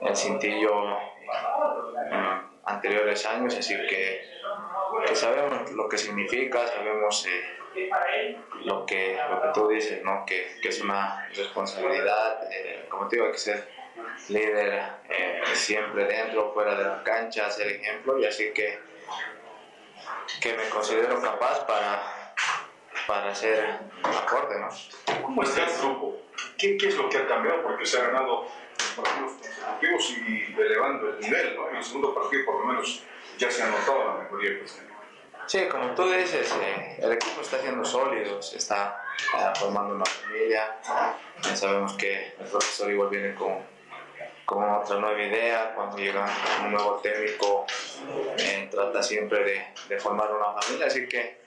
el cintillo eh, anteriores años, así que, que sabemos lo que significa, sabemos eh, lo, que, lo que tú dices, ¿no? Que, que es una responsabilidad, eh, como te digo, hay que ser líder eh, siempre dentro, fuera de la cancha, ser ejemplo, y así que, que me considero capaz para, para hacer aporte, ¿no? ¿Cómo está el grupo? ¿Qué, ¿Qué es lo que ha cambiado? Porque se ha ganado partidos consecutivos y elevando el nivel, ¿no? En el segundo partido, por lo menos, ya se ha notado la mejoría está. Sí, como tú dices, eh, el equipo está siendo sólido, se está eh, formando una familia. Sabemos que el profesor igual viene con, con otra nueva idea. Cuando llega un nuevo técnico, eh, trata siempre de, de, formar una familia. Así que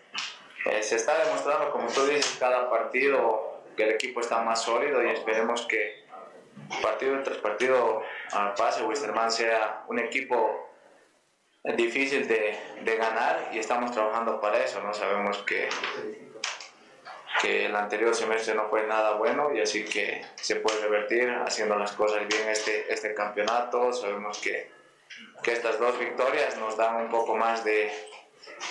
eh, se está demostrando, como tú dices, cada partido que el equipo está más sólido y esperemos que partido tras partido al pase Wisterman sea un equipo difícil de, de, ganar y estamos trabajando para eso, ¿no? Sabemos que, que el anterior semestre no fue nada bueno y así que se puede revertir haciendo las cosas bien este, este campeonato. Sabemos que, que estas dos victorias nos dan un poco más de,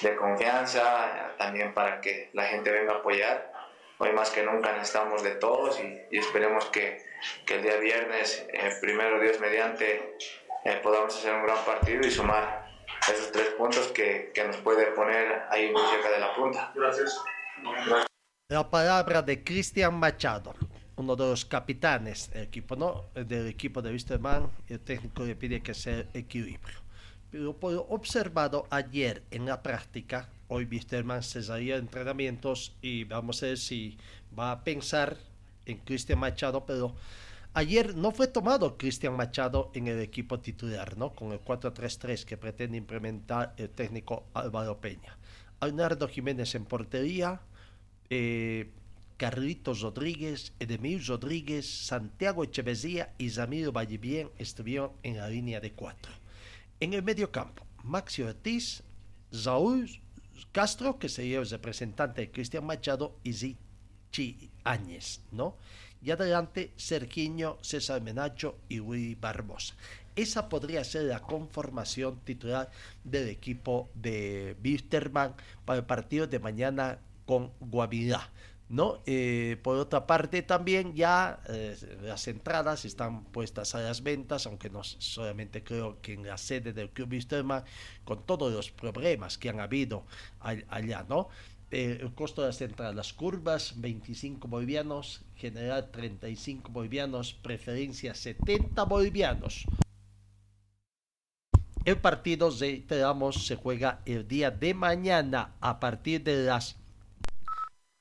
de confianza, también para que la gente venga a apoyar. Hoy más que nunca necesitamos de todos y, esperemos que, que, el día viernes, eh, primero Dios mediante, eh, podamos hacer un gran partido y sumar esos tres puntos que, que nos puede poner ahí muy cerca de la punta. Gracias. La palabra de Cristian Machado, uno de los capitanes del equipo, ¿no? del equipo de Wisterman. El técnico le pide que sea equilibrio. Pero por lo observado ayer en la práctica, hoy Wisterman cesaría entrenamientos y vamos a ver si va a pensar en Cristian Machado, pero Ayer no fue tomado Cristian Machado en el equipo titular, ¿no? Con el 4-3-3 que pretende implementar el técnico Álvaro Peña. Leonardo Jiménez en portería, eh, Carlitos Rodríguez, Edemir Rodríguez, Santiago Echeverría y Zamiro Vallivien estuvieron en la línea de cuatro. En el medio campo, Maxi Ortiz, Saúl Castro, que sería el representante de Cristian Machado, y Zichi Áñez, ¿no? Y adelante Sergiño, César Menacho y Willy Barbosa. Esa podría ser la conformación titular del equipo de Wisterman para el partido de mañana con Guavirá. ¿no? Eh, por otra parte, también ya eh, las entradas están puestas a las ventas, aunque no solamente creo que en la sede del Club Wisterman, con todos los problemas que han habido allá, ¿no? Eh, el costo de las entradas, las curvas 25 bolivianos, general 35 bolivianos, preferencia 70 bolivianos. El partido, reiteramos, se juega el día de mañana a partir de las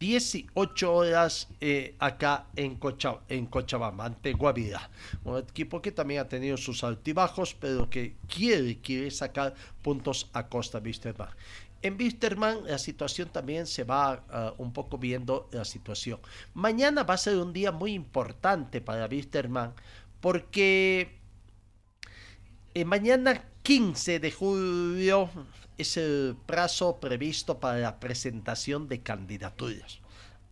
18 horas eh, acá en, Cocha, en Cochabamba, ante Guavirá. Un equipo que también ha tenido sus altibajos, pero que quiere, quiere sacar puntos a Costa Wisterman. En Wisterman la situación también se va uh, un poco viendo la situación. Mañana va a ser un día muy importante para Wisterman porque eh, mañana 15 de julio es el plazo previsto para la presentación de candidaturas.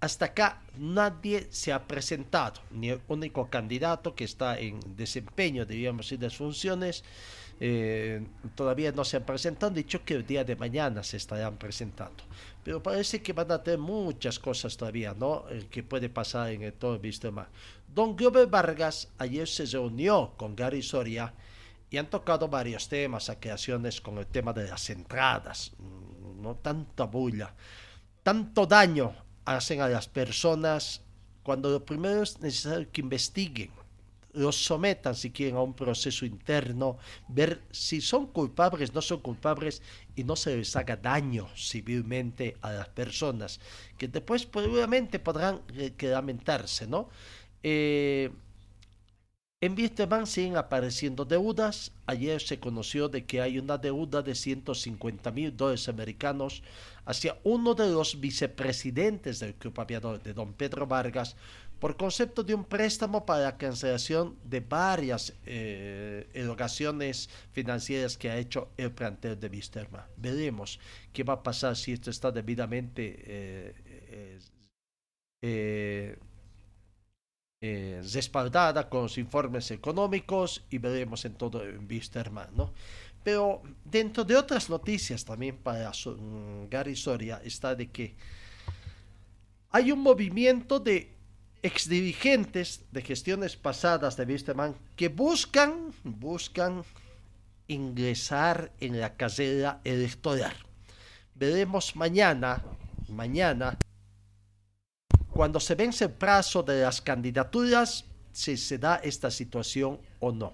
Hasta acá nadie se ha presentado, ni el único candidato que está en desempeño, diríamos, de funciones eh, todavía no se han presentado, han dicho que el día de mañana se estarán presentando. Pero parece que van a tener muchas cosas todavía, ¿no? Eh, que puede pasar en todo el Vístema. Don Glover Vargas ayer se reunió con Gary Soria y han tocado varios temas, creaciones con el tema de las entradas, no tanta bulla, tanto daño hacen a las personas cuando lo primero es necesario que investiguen los sometan si quieren a un proceso interno, ver si son culpables, no son culpables y no se les haga daño civilmente a las personas, que después probablemente podrán lamentarse, ¿no? Eh, En Wisterman siguen apareciendo deudas. Ayer se conoció de que hay una deuda de 150 mil dólares americanos hacia uno de los vicepresidentes del Club Aviador, de don Pedro Vargas, por concepto de un préstamo para la cancelación de varias eh, erogaciones financieras que ha hecho el plantel de Wisterman. Veremos qué va a pasar si esto está debidamente eh, eh, eh eh, respaldada con los informes económicos y veremos en todo en ¿no? Pero dentro de otras noticias también para mm, Gary Soria está de que hay un movimiento de exdirigentes de gestiones pasadas de Wisterman que buscan, buscan ingresar en la carrera electoral. Veremos mañana, mañana cuando se vence el plazo de las candidaturas, si se da esta situación o no.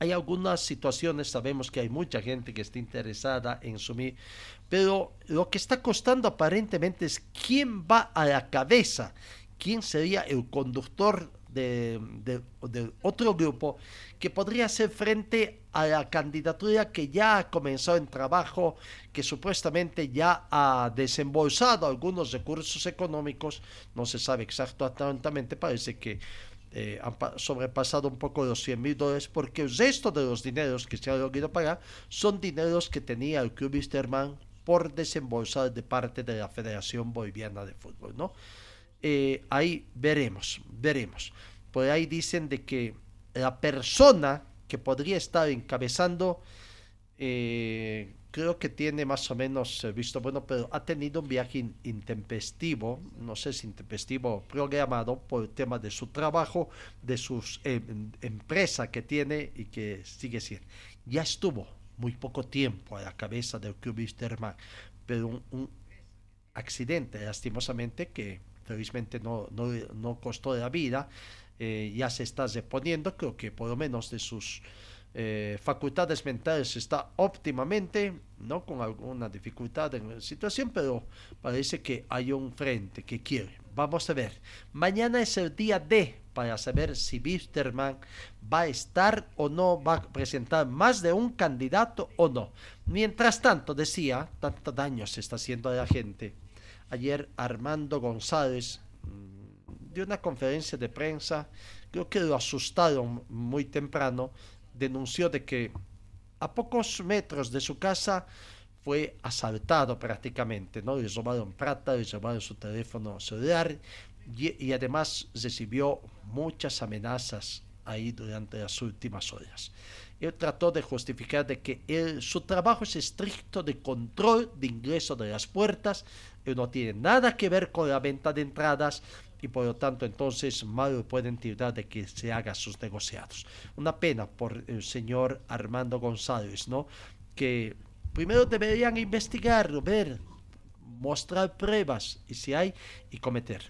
Hay algunas situaciones, sabemos que hay mucha gente que está interesada en sumir, pero lo que está costando aparentemente es quién va a la cabeza, quién sería el conductor de, otro grupo que podría hacer frente a la candidatura que ya ha comenzado en trabajo, que supuestamente ya ha desembolsado algunos recursos económicos, no se sabe exactamente, parece que eh, han sobrepasado un poco los 100 mil dólares porque el resto de los dineros que se han logrado pagar son dineros que tenía el Club Wisterman por desembolsar de parte de la Federación Boliviana de Fútbol, ¿no? Eh, ahí veremos, veremos. Por ahí dicen de que la persona que podría estar encabezando, eh, creo que tiene más o menos eh, visto bueno, pero ha tenido un viaje intempestivo, no sé si intempestivo programado por el tema de su trabajo, de su empresa que tiene y que sigue siendo. Ya estuvo muy poco tiempo a la cabeza del Club Wisterman, pero un accidente, lastimosamente, que felizmente no, no, no costó la vida, eh, ya se está reponiendo, creo que por lo menos de sus eh, facultades mentales está óptimamente, no con alguna dificultad en la situación, pero parece que hay un frente que quiere. Vamos a ver, mañana es el día D para saber si Wisterman va a estar o no, va a presentar más de un candidato o no. Mientras tanto, decía, tanto daño se está haciendo a la gente ayer Armando González mm, dio una conferencia de prensa, creo que lo asustaron muy temprano, denunció de que a pocos metros de su casa fue asaltado prácticamente, ¿no? Le robaron plata, le robaron su teléfono celular y, y además recibió muchas amenazas ahí durante las últimas horas. Él trató de justificar de que él, su trabajo es estricto de control de ingreso de las puertas, no tiene nada que ver con la venta de entradas y por lo tanto entonces malo pueden tirar de que se haga sus negociados. Una pena por el señor Armando González, ¿no? Que primero deberían investigar, ver, mostrar pruebas y si hay y cometer.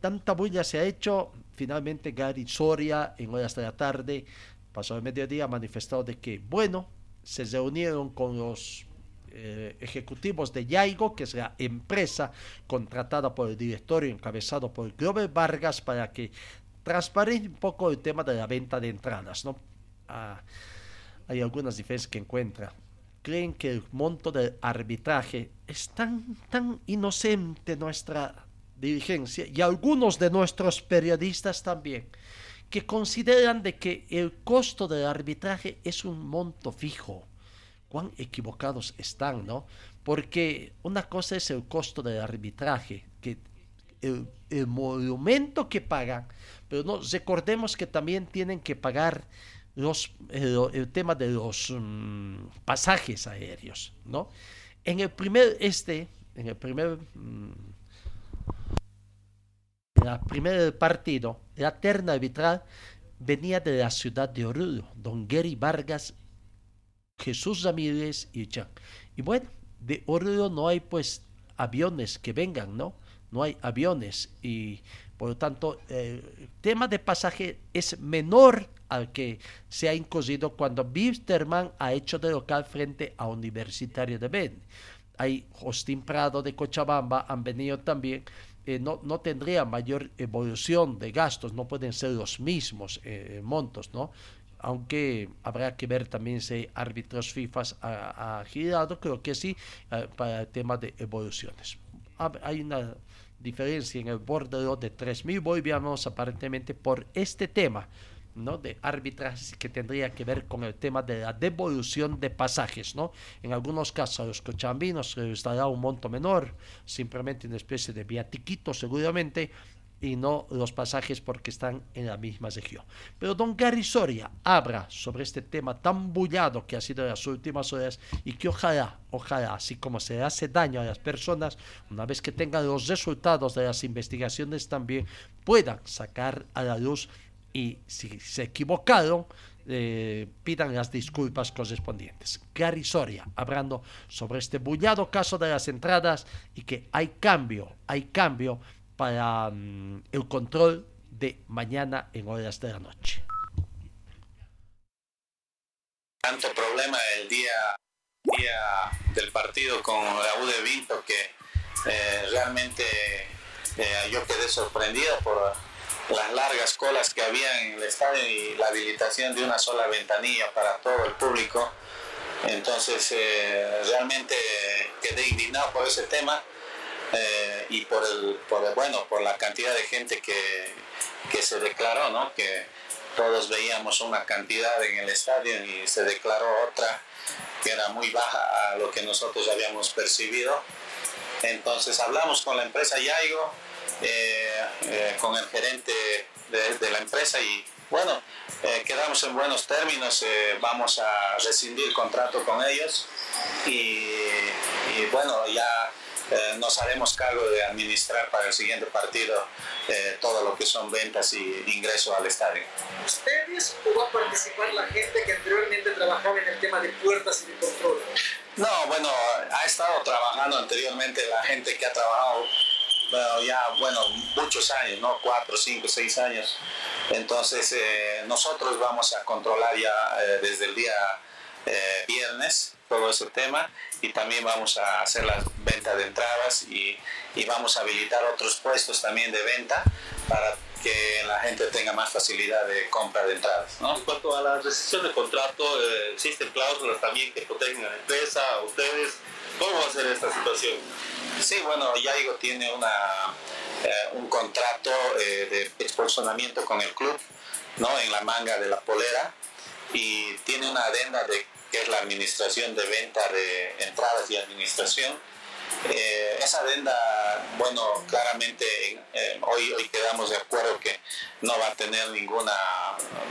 Tanta bulla se ha hecho, finalmente Gary Soria en horas de la tarde pasado el mediodía, manifestado de que, bueno, se reunieron con los eh, ejecutivos de Yaigo, que es la empresa contratada por el directorio encabezado por Grover Vargas para que transparente un poco el tema de la venta de entradas, ¿no? Ah, hay algunas diferencias que encuentra. Creen que el monto del arbitraje es tan, tan inocente nuestra dirigencia y algunos de nuestros periodistas también que consideran de que el costo del arbitraje es un monto fijo. Cuán equivocados están, ¿no? Porque una cosa es el costo del arbitraje, que el, el monumento que pagan, pero no recordemos que también tienen que pagar los, el, tema de los mm, pasajes aéreos, ¿no? En el primer este, en el primer mm, el primer partido, la terna arbitral venía de la ciudad de Oruro, don Gary Vargas, Jesús Ramírez y Chan. Y bueno, de Oruro no hay pues aviones que vengan, ¿no? No hay aviones y por lo tanto el tema de pasaje es menor al que se ha incurrido cuando Bisterman ha hecho de local frente a Universitario de Ben. Hay Justin Prado de Cochabamba, han venido también eh, no, no tendría mayor evolución de gastos, no pueden ser los mismos eh, montos, ¿no? Aunque habrá que ver también si árbitros FIFA ha, ha girado, creo que sí, eh, para el tema de evoluciones. Hay una diferencia en el bordero de 3.000 bolivianos aparentemente por este tema. ¿no? de arbitraje que tendría que ver con el tema de la devolución de pasajes. ¿no? En algunos casos a los cochambinos se les dará un monto menor, simplemente una especie de viatiquito seguramente, y no los pasajes porque están en la misma región. Pero don Gary Soria habla sobre este tema tan bullado que ha sido en las últimas horas y que ojalá, ojalá, así como se hace daño a las personas, una vez que tengan los resultados de las investigaciones también puedan sacar a la luz y si se equivocaron, eh, pidan las disculpas correspondientes. Gary Soria, hablando sobre este bullado caso de las entradas y que hay cambio, hay cambio para um, el control de mañana en horas de la noche. Tanto problema el día, día del partido con la U de Vinto que eh, realmente eh, yo quedé sorprendido por las largas colas que había en el estadio y la habilitación de una sola ventanilla para todo el público. Entonces, eh, realmente quedé indignado por ese tema eh, y por el, bueno, por la cantidad de gente que, que se declaró, ¿no? Que todos veíamos una cantidad en el estadio y se declaró otra que era muy baja a lo que nosotros habíamos percibido. Entonces hablamos con la empresa Yaigo, eh, eh, con el gerente de, la empresa y bueno, eh, quedamos en buenos términos, vamos a rescindir contrato con ellos y, bueno, ya nos haremos cargo de administrar para el siguiente partido todo lo que son ventas y ingreso al estadio. ¿Ustedes o va a participar la gente que anteriormente trabajaba en el tema de puertas y de control? No, bueno, ha estado trabajando anteriormente la gente que ha trabajado bueno, ya, bueno, muchos años, ¿no? Cuatro, cinco, seis años. Entonces, eh, nosotros vamos a controlar ya eh, desde el día eh, viernes todo ese tema y también vamos a hacer las ventas de entradas y, y, vamos a habilitar otros puestos también de venta para que la gente tenga más facilidad de compra de entradas. ¿no? En cuanto a la rescisión de contrato, existen cláusulas también que protegen a la empresa, a ustedes. ¿Cómo va a ser esta situación? Sí, bueno, Yaigo tiene una, eh, un contrato eh, de expulsionamiento con el club, ¿no? En la manga de la polera y tiene una adenda de que es la administración de venta de entradas y administración. Eh, esa adenda, bueno, claramente hoy, hoy quedamos de acuerdo que no va a tener ninguna,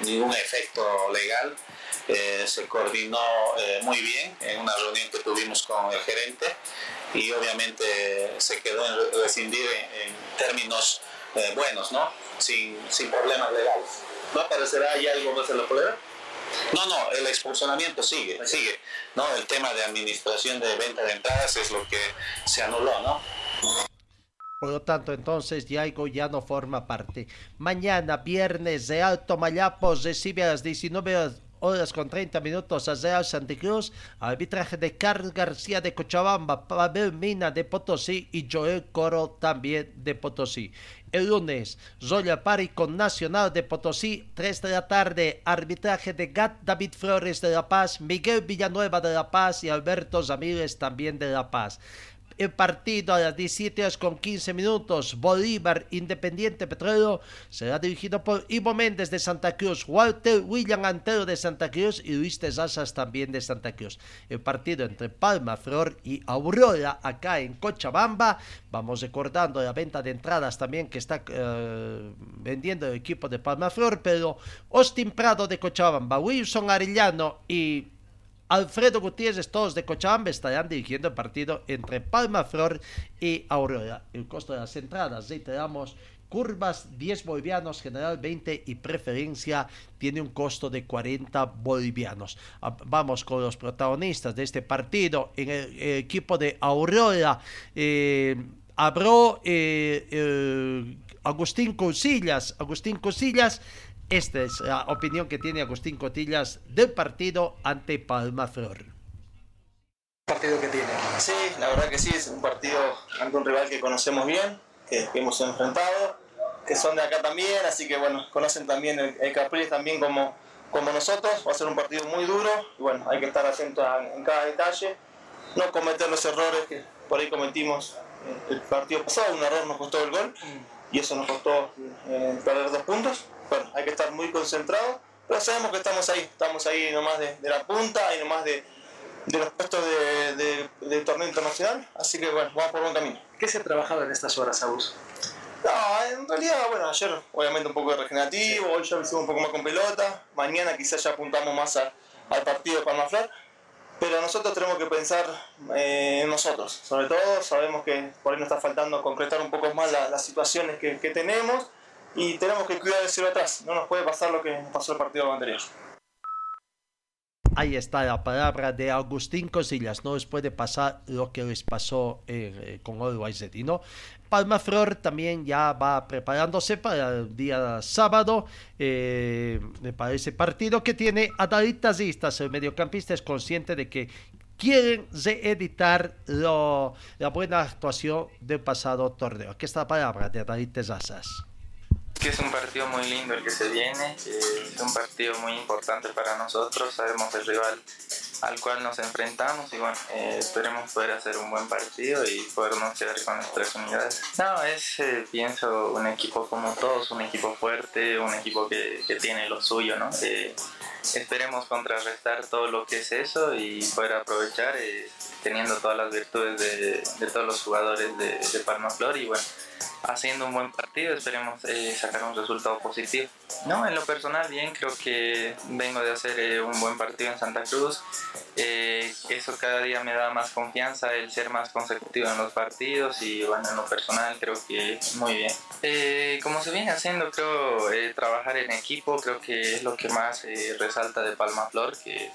ningún efecto legal. se coordinó muy bien en una reunión que tuvimos con el gerente y obviamente se quedó en rescindir en, términos eh, buenos, ¿no? Sin, sin problemas legales. ¿No aparecerá ahí algo más en la polera? No, no, el expulsionamiento sigue, sigue. ¿no? El tema de administración de venta de entradas es lo que se anuló, ¿no? Por lo tanto, entonces Yaigo ya no forma parte. Mañana, viernes, de Alto Mayapos recibe a las 19 horas con 30 minutos a Real Santa Cruz, arbitraje de Carlos García de Cochabamba, Pavel Mina de Potosí y Joel Coro también de Potosí. El lunes, Zoya Pari con Nacional de Potosí, 3 de la tarde, arbitraje de Gat David Flores de La Paz, Miguel Villanueva de La Paz y Alberto Zamírez también de La Paz el partido a las 17 horas con 15 minutos. Bolívar Independiente Petróleo será dirigido por Ivo Méndez de Santa Cruz, Walter William Antero de Santa Cruz y Luis Tesasas también de Santa Cruz. El partido entre Palma, Flor y Aurora acá en Cochabamba. Vamos recordando la venta de entradas también que está eh, vendiendo el equipo de Palma Flor, pero Austin Prado de Cochabamba, Wilson Arellano y Alfredo Gutiérrez, todos de Cochabamba, estarán dirigiendo el partido entre Palma Flor y Aurora. El costo de las entradas, reiteramos, curvas 10 bolivianos, general 20 y preferencia tiene un costo de 40 bolivianos. Ah, vamos con los protagonistas de este partido. En el, equipo de Aurora, eh, eh, Agustín Cosillas. Agustín Cosillas esta es la opinión que tiene Agustín Cotillas del partido ante Palma Flor. partido que tiene? Sí, la verdad que sí, es un partido ante un rival que conocemos bien, que, hemos enfrentado, que son de acá también, así que bueno, conocen también el, el Capriles también como, como nosotros, va a ser un partido muy duro, bueno, hay que estar atentos en cada detalle, no cometer los errores que por ahí cometimos el partido pasado, un error nos costó el gol, y eso nos costó eh, perder dos puntos, bueno, hay que estar muy concentrados, pero sabemos que estamos ahí, estamos ahí nomás de, de la punta y nomás de, de los puestos de, de, torneo internacional, así que bueno, vamos por buen camino. ¿Qué se ha trabajado en estas horas, Abus? No, en realidad, bueno, ayer obviamente un poco de regenerativo, hoy ya hicimos un poco más con pelota, mañana quizás ya apuntamos más al partido de Palmaflor, pero nosotros tenemos que pensar eh, en nosotros, sobre todo sabemos que por ahí nos está faltando concretar un poco más las situaciones que, que tenemos y tenemos que cuidar de cero atrás, no nos puede pasar lo que pasó el partido anterior. Ahí está la palabra de Agustín Cosillas. No les puede pasar lo que les pasó eh, con Always ¿no? Palma Flor también ya va preparándose para el día sábado eh, para ese partido que tiene a David Tazistas. El mediocampista es consciente de que quieren reeditar lo, la buena actuación del pasado torneo. Aquí está la palabra de David Tazistas es un partido muy lindo el que se viene, es un partido muy importante para nosotros, sabemos el rival al cual nos enfrentamos y bueno, eh, esperemos poder hacer un buen partido y podernos quedar con las tres unidades. No, es, eh, pienso, un equipo como todos, un equipo fuerte, un equipo que, que tiene lo suyo, ¿no? Eh, esperemos contrarrestar todo lo que es eso y poder aprovechar teniendo todas las virtudes de, de todos los jugadores de, de Palma Flor y bueno, haciendo un buen partido, esperemos eh, sacar un resultado positivo. No, en lo personal bien, creo que vengo de hacer eh, un buen partido en Santa Cruz. Eh, eso cada día me da más confianza, el ser más consecutivo en los partidos y bueno, en lo personal creo que muy bien. como se viene haciendo, creo, trabajar en equipo, creo que es lo que más resalta de Palma Flor, que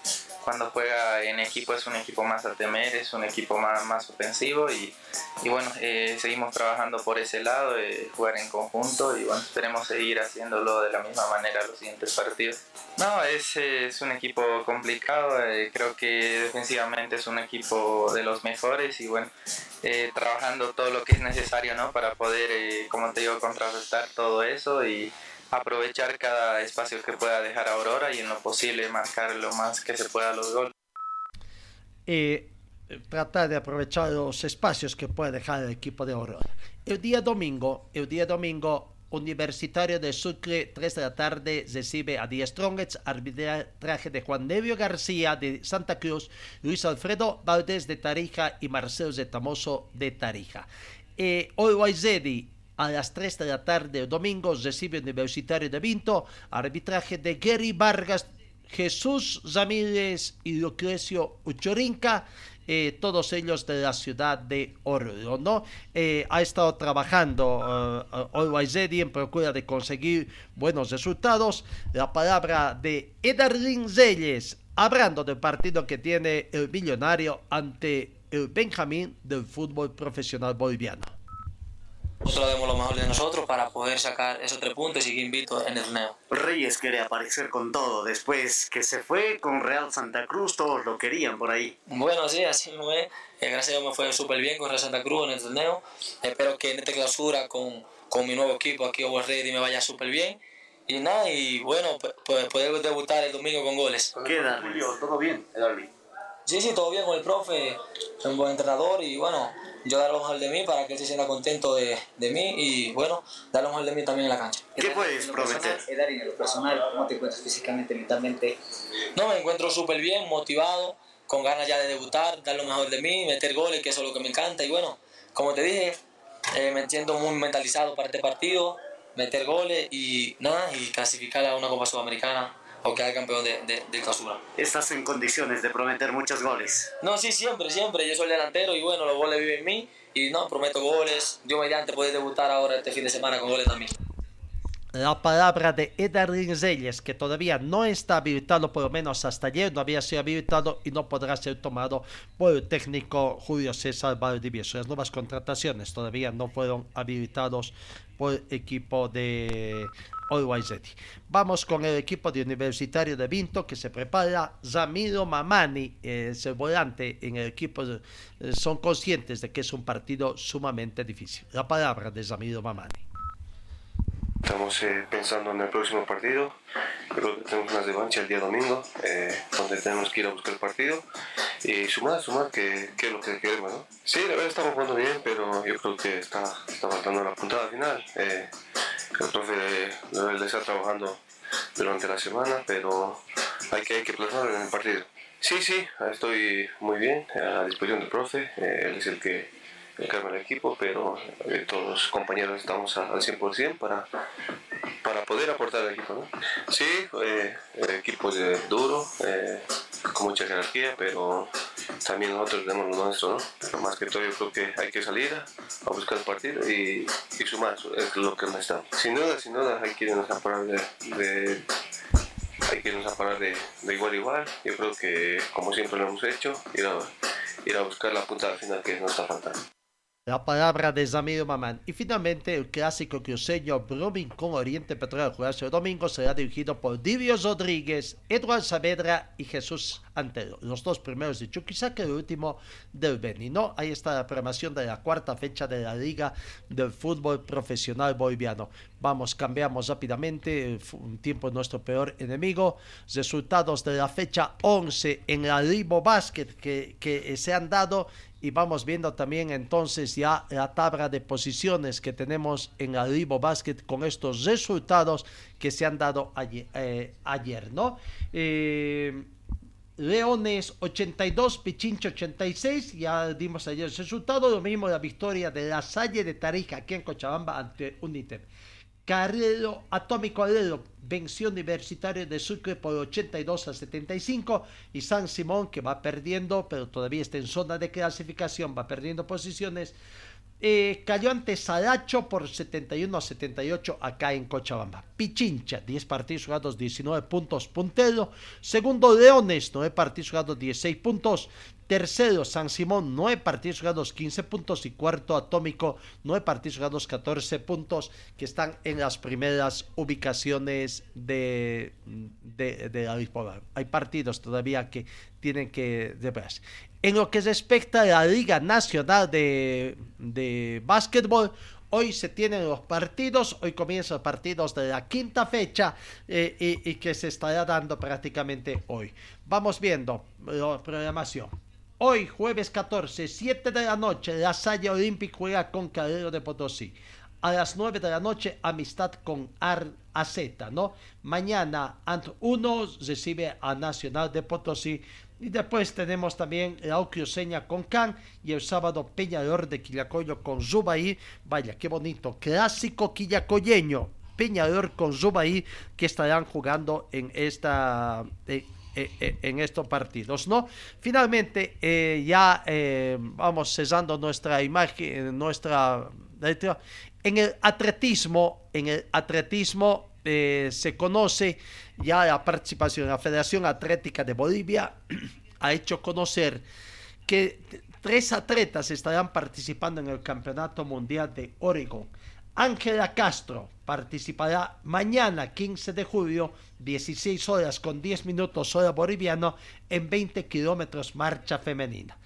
cuando juega en equipo es un equipo más a temer, es un equipo más, más ofensivo y, y bueno, seguimos trabajando por ese lado de jugar en conjunto y bueno, esperemos seguir haciéndolo de la misma manera los siguientes partidos. No, es, es un equipo complicado, eh, creo que defensivamente es un equipo de los mejores y bueno, eh, trabajando todo lo que es necesario ¿no? para poder, eh, como te digo, contrarrestar todo eso y aprovechar cada espacio que pueda dejar Aurora y en lo posible marcar lo más que se pueda los goles tratar de aprovechar los espacios que puede dejar el equipo de Aurora. El día domingo, el día domingo, Universitario de Sucre, 3 de la tarde, recibe a Die Strongets, arbitraje de Juan Nevio García de Santa Cruz, Luis Alfredo Valdés de Tarija y Marcelo Zetamoso de Tarija. Eh, Zedi, a las 3 de la tarde el domingo recibe Universitario de Vinto, arbitraje de Gary Vargas, Jesús Ramírez y Lucrecio Uchorinca eh, todos ellos de la ciudad de Oro, ¿no? Eh, ha estado trabajando uh, en procura de conseguir buenos resultados. La palabra de Edarlin Zelles, hablando del partido que tiene el millonario ante el Benjamín del fútbol profesional boliviano. Nosotros demos lo mejor de nosotros para poder sacar esos tres puntos y seguir invito en el torneo. Reyes quiere aparecer con todo. Después que se fue con Real Santa Cruz, todos lo querían por ahí. Bueno, sí, así fue. Eh, gracias a Dios me fue súper bien con Real Santa Cruz en el torneo. Espero que en esta clausura con, con mi nuevo equipo aquí, Over Ready, me vaya súper bien. Y nada, y bueno, pues poder debutar el domingo con goles. ¿Qué, Julio? ¿Todo bien, Edalí? Sí, sí, todo bien con el profe. Es un buen entrenador y bueno, yo dar lo mejor de mí para que él se sienta contento de, de mí y bueno, dar lo mejor de mí también en la cancha. ¿Qué puedes prometer? Edari, en lo personal, ¿cómo te encuentras físicamente, mentalmente? No, me encuentro súper bien, motivado, con ganas ya de debutar, dar lo mejor de mí, meter goles, que eso es lo que me encanta y bueno, como te dije, eh, me siento muy mentalizado para este partido, meter goles y nada, y clasificar a una Copa Sudamericana o quedar campeón de, de, de clausura. ¿Estás en condiciones de prometer muchos goles? No, sí, siempre, siempre. Yo soy el delantero y bueno, los goles viven en mí y no, prometo goles. Yo mediante puede debutar ahora este fin de semana con goles también. La palabra de Edarlin Reyes, que todavía no está habilitado, por lo menos hasta ayer no había sido habilitado y no podrá ser tomado por el técnico Julio César Valdivieso. Las nuevas contrataciones todavía no fueron habilitados por el equipo de Always. Vamos con el equipo de Universitario de Vinto que se prepara. Zamiro Mamani es el volante en el equipo. eh, son conscientes de que es un partido sumamente difícil. La palabra de Zamiro Mamani. Estamos eh, pensando en el próximo partido. Creo que tenemos una revancha el día domingo, eh, donde tenemos que ir a buscar el partido y sumar, sumar, que, que es lo que queremos, ¿no? Sí, la verdad estamos jugando bien, pero yo creo que está, está faltando la puntada final. Eh, el profe él está trabajando durante la semana, pero hay que, hay que plasmarlo en el partido. Sí, sí, estoy muy bien, a disposición del profe, eh, él es el que encarga el equipo, pero eh, todos los compañeros estamos a- al 100% para, para poder aportar al equipo. Sí, eh, equipo duro, eh, con mucha jerarquía, pero también nosotros tenemos lo nuestro. ¿no? Pero más que todo yo creo que hay que salir a, buscar el partido y, sumar, es lo que necesitamos. Sin duda, sin duda hay que irnos a parar de, hay que irnos parar de, de igual a igual. Yo creo que como siempre lo hemos hecho, ir a, ir a buscar la punta al final que nos está faltando. La palabra de Zamiro Mamán. Y finalmente el clásico cruceño Brumming con Oriente Petróleo jugarse el domingo será dirigido por Divio Rodríguez, Eduardo Saavedra y Jesús Antero. Los dos primeros de Chuquisaca y el último del Beni. ¿no? Ahí está la programación de la cuarta fecha de la Liga del Fútbol Profesional Boliviano. Vamos, cambiamos rápidamente. Un tiempo es nuestro peor enemigo. Resultados de la fecha 11 en la Libo Basket que, que se han dado y vamos viendo también entonces ya la tabla de posiciones que tenemos en la Libo Basket con estos resultados que se han dado ayer, eh, ayer ¿no? Eh, Leones 82, Pichincho 86, ya dimos ayer el resultado, lo mismo la victoria de la Salle de Tarija aquí en Cochabamba ante United. Carrero Atómico Alero venció Universitario de Sucre por 82 a 75 y San Simón que va perdiendo pero todavía está en zona de clasificación va perdiendo posiciones eh, cayó ante Saracho por 71 a 78 acá en Cochabamba. Pichincha, 10 partidos jugados, 19 puntos, puntero. Segundo, Leones, 9 partidos jugados, 16 puntos. Tercero, San Simón, 9 partidos jugados, 15 puntos. Y cuarto, Atómico, 9 partidos jugados, 14 puntos, que están en las primeras ubicaciones de, de, de la. Hay partidos todavía que tienen que deberse. En lo que respecta a la Liga Nacional de, de Básquetbol, hoy se tienen los partidos, hoy comienzan los partidos de la quinta fecha eh, y, y que se estará dando prácticamente hoy. Vamos viendo la programación. Hoy, jueves 14, 7 de la noche, la Salle Olympic juega con Calero de Potosí. A las 9 de la noche, amistad con Ar AZ, ¿no? Mañana, Ant 1 recibe a Nacional de Potosí. Y después tenemos también la Ocruceña con Can y el sábado Peñador de Quillacoyo con Zubaí. Vaya, qué bonito. Clásico quillacoyeño. Peñador con Zubaí que estarán jugando en esta... en estos partidos, ¿no? Finalmente, eh, ya eh, vamos cesando nuestra imagen, nuestra... En el atletismo, en el atletismo eh, se conoce ya la participación la Federación Atlética de Bolivia ha hecho conocer que tres atletas estarán participando en el Campeonato Mundial de Oregon. Ángela Castro participará mañana 15 de julio, 16 horas con 10 minutos hora boliviano, en 20 kilómetros marcha femenina.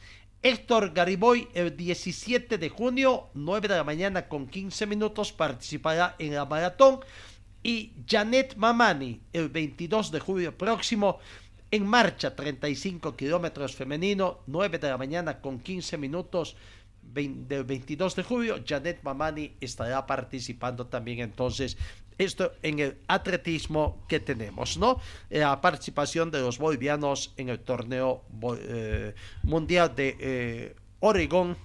Héctor Gariboy el 17 de junio, 9 de la mañana con 15 minutos, participará en la maratón. Y Janet Mamani el 22 de julio próximo, en marcha 35 kilómetros femenino, 9 de la mañana con 15 minutos. Del 22 de julio, Janet Mamani estará participando también entonces esto en el atletismo que tenemos, ¿no? La participación de los bolivianos en el torneo eh, mundial de eh, Oregón,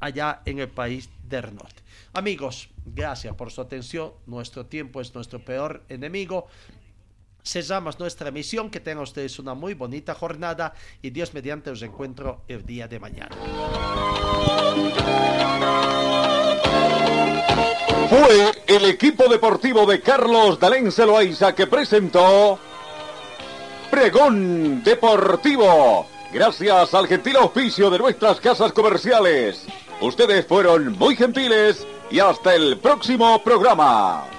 allá en el país del norte. Amigos, gracias por su atención. Nuestro tiempo es nuestro peor enemigo. Cesamos nuestra emisión. Que tengan ustedes una muy bonita jornada y Dios mediante os encuentro el día de mañana. Fue el equipo deportivo de Carlos Dalén Celoaiza que presentó Pregón Deportivo. Gracias al gentil auspicio de nuestras casas comerciales. Ustedes fueron muy gentiles y hasta el próximo programa.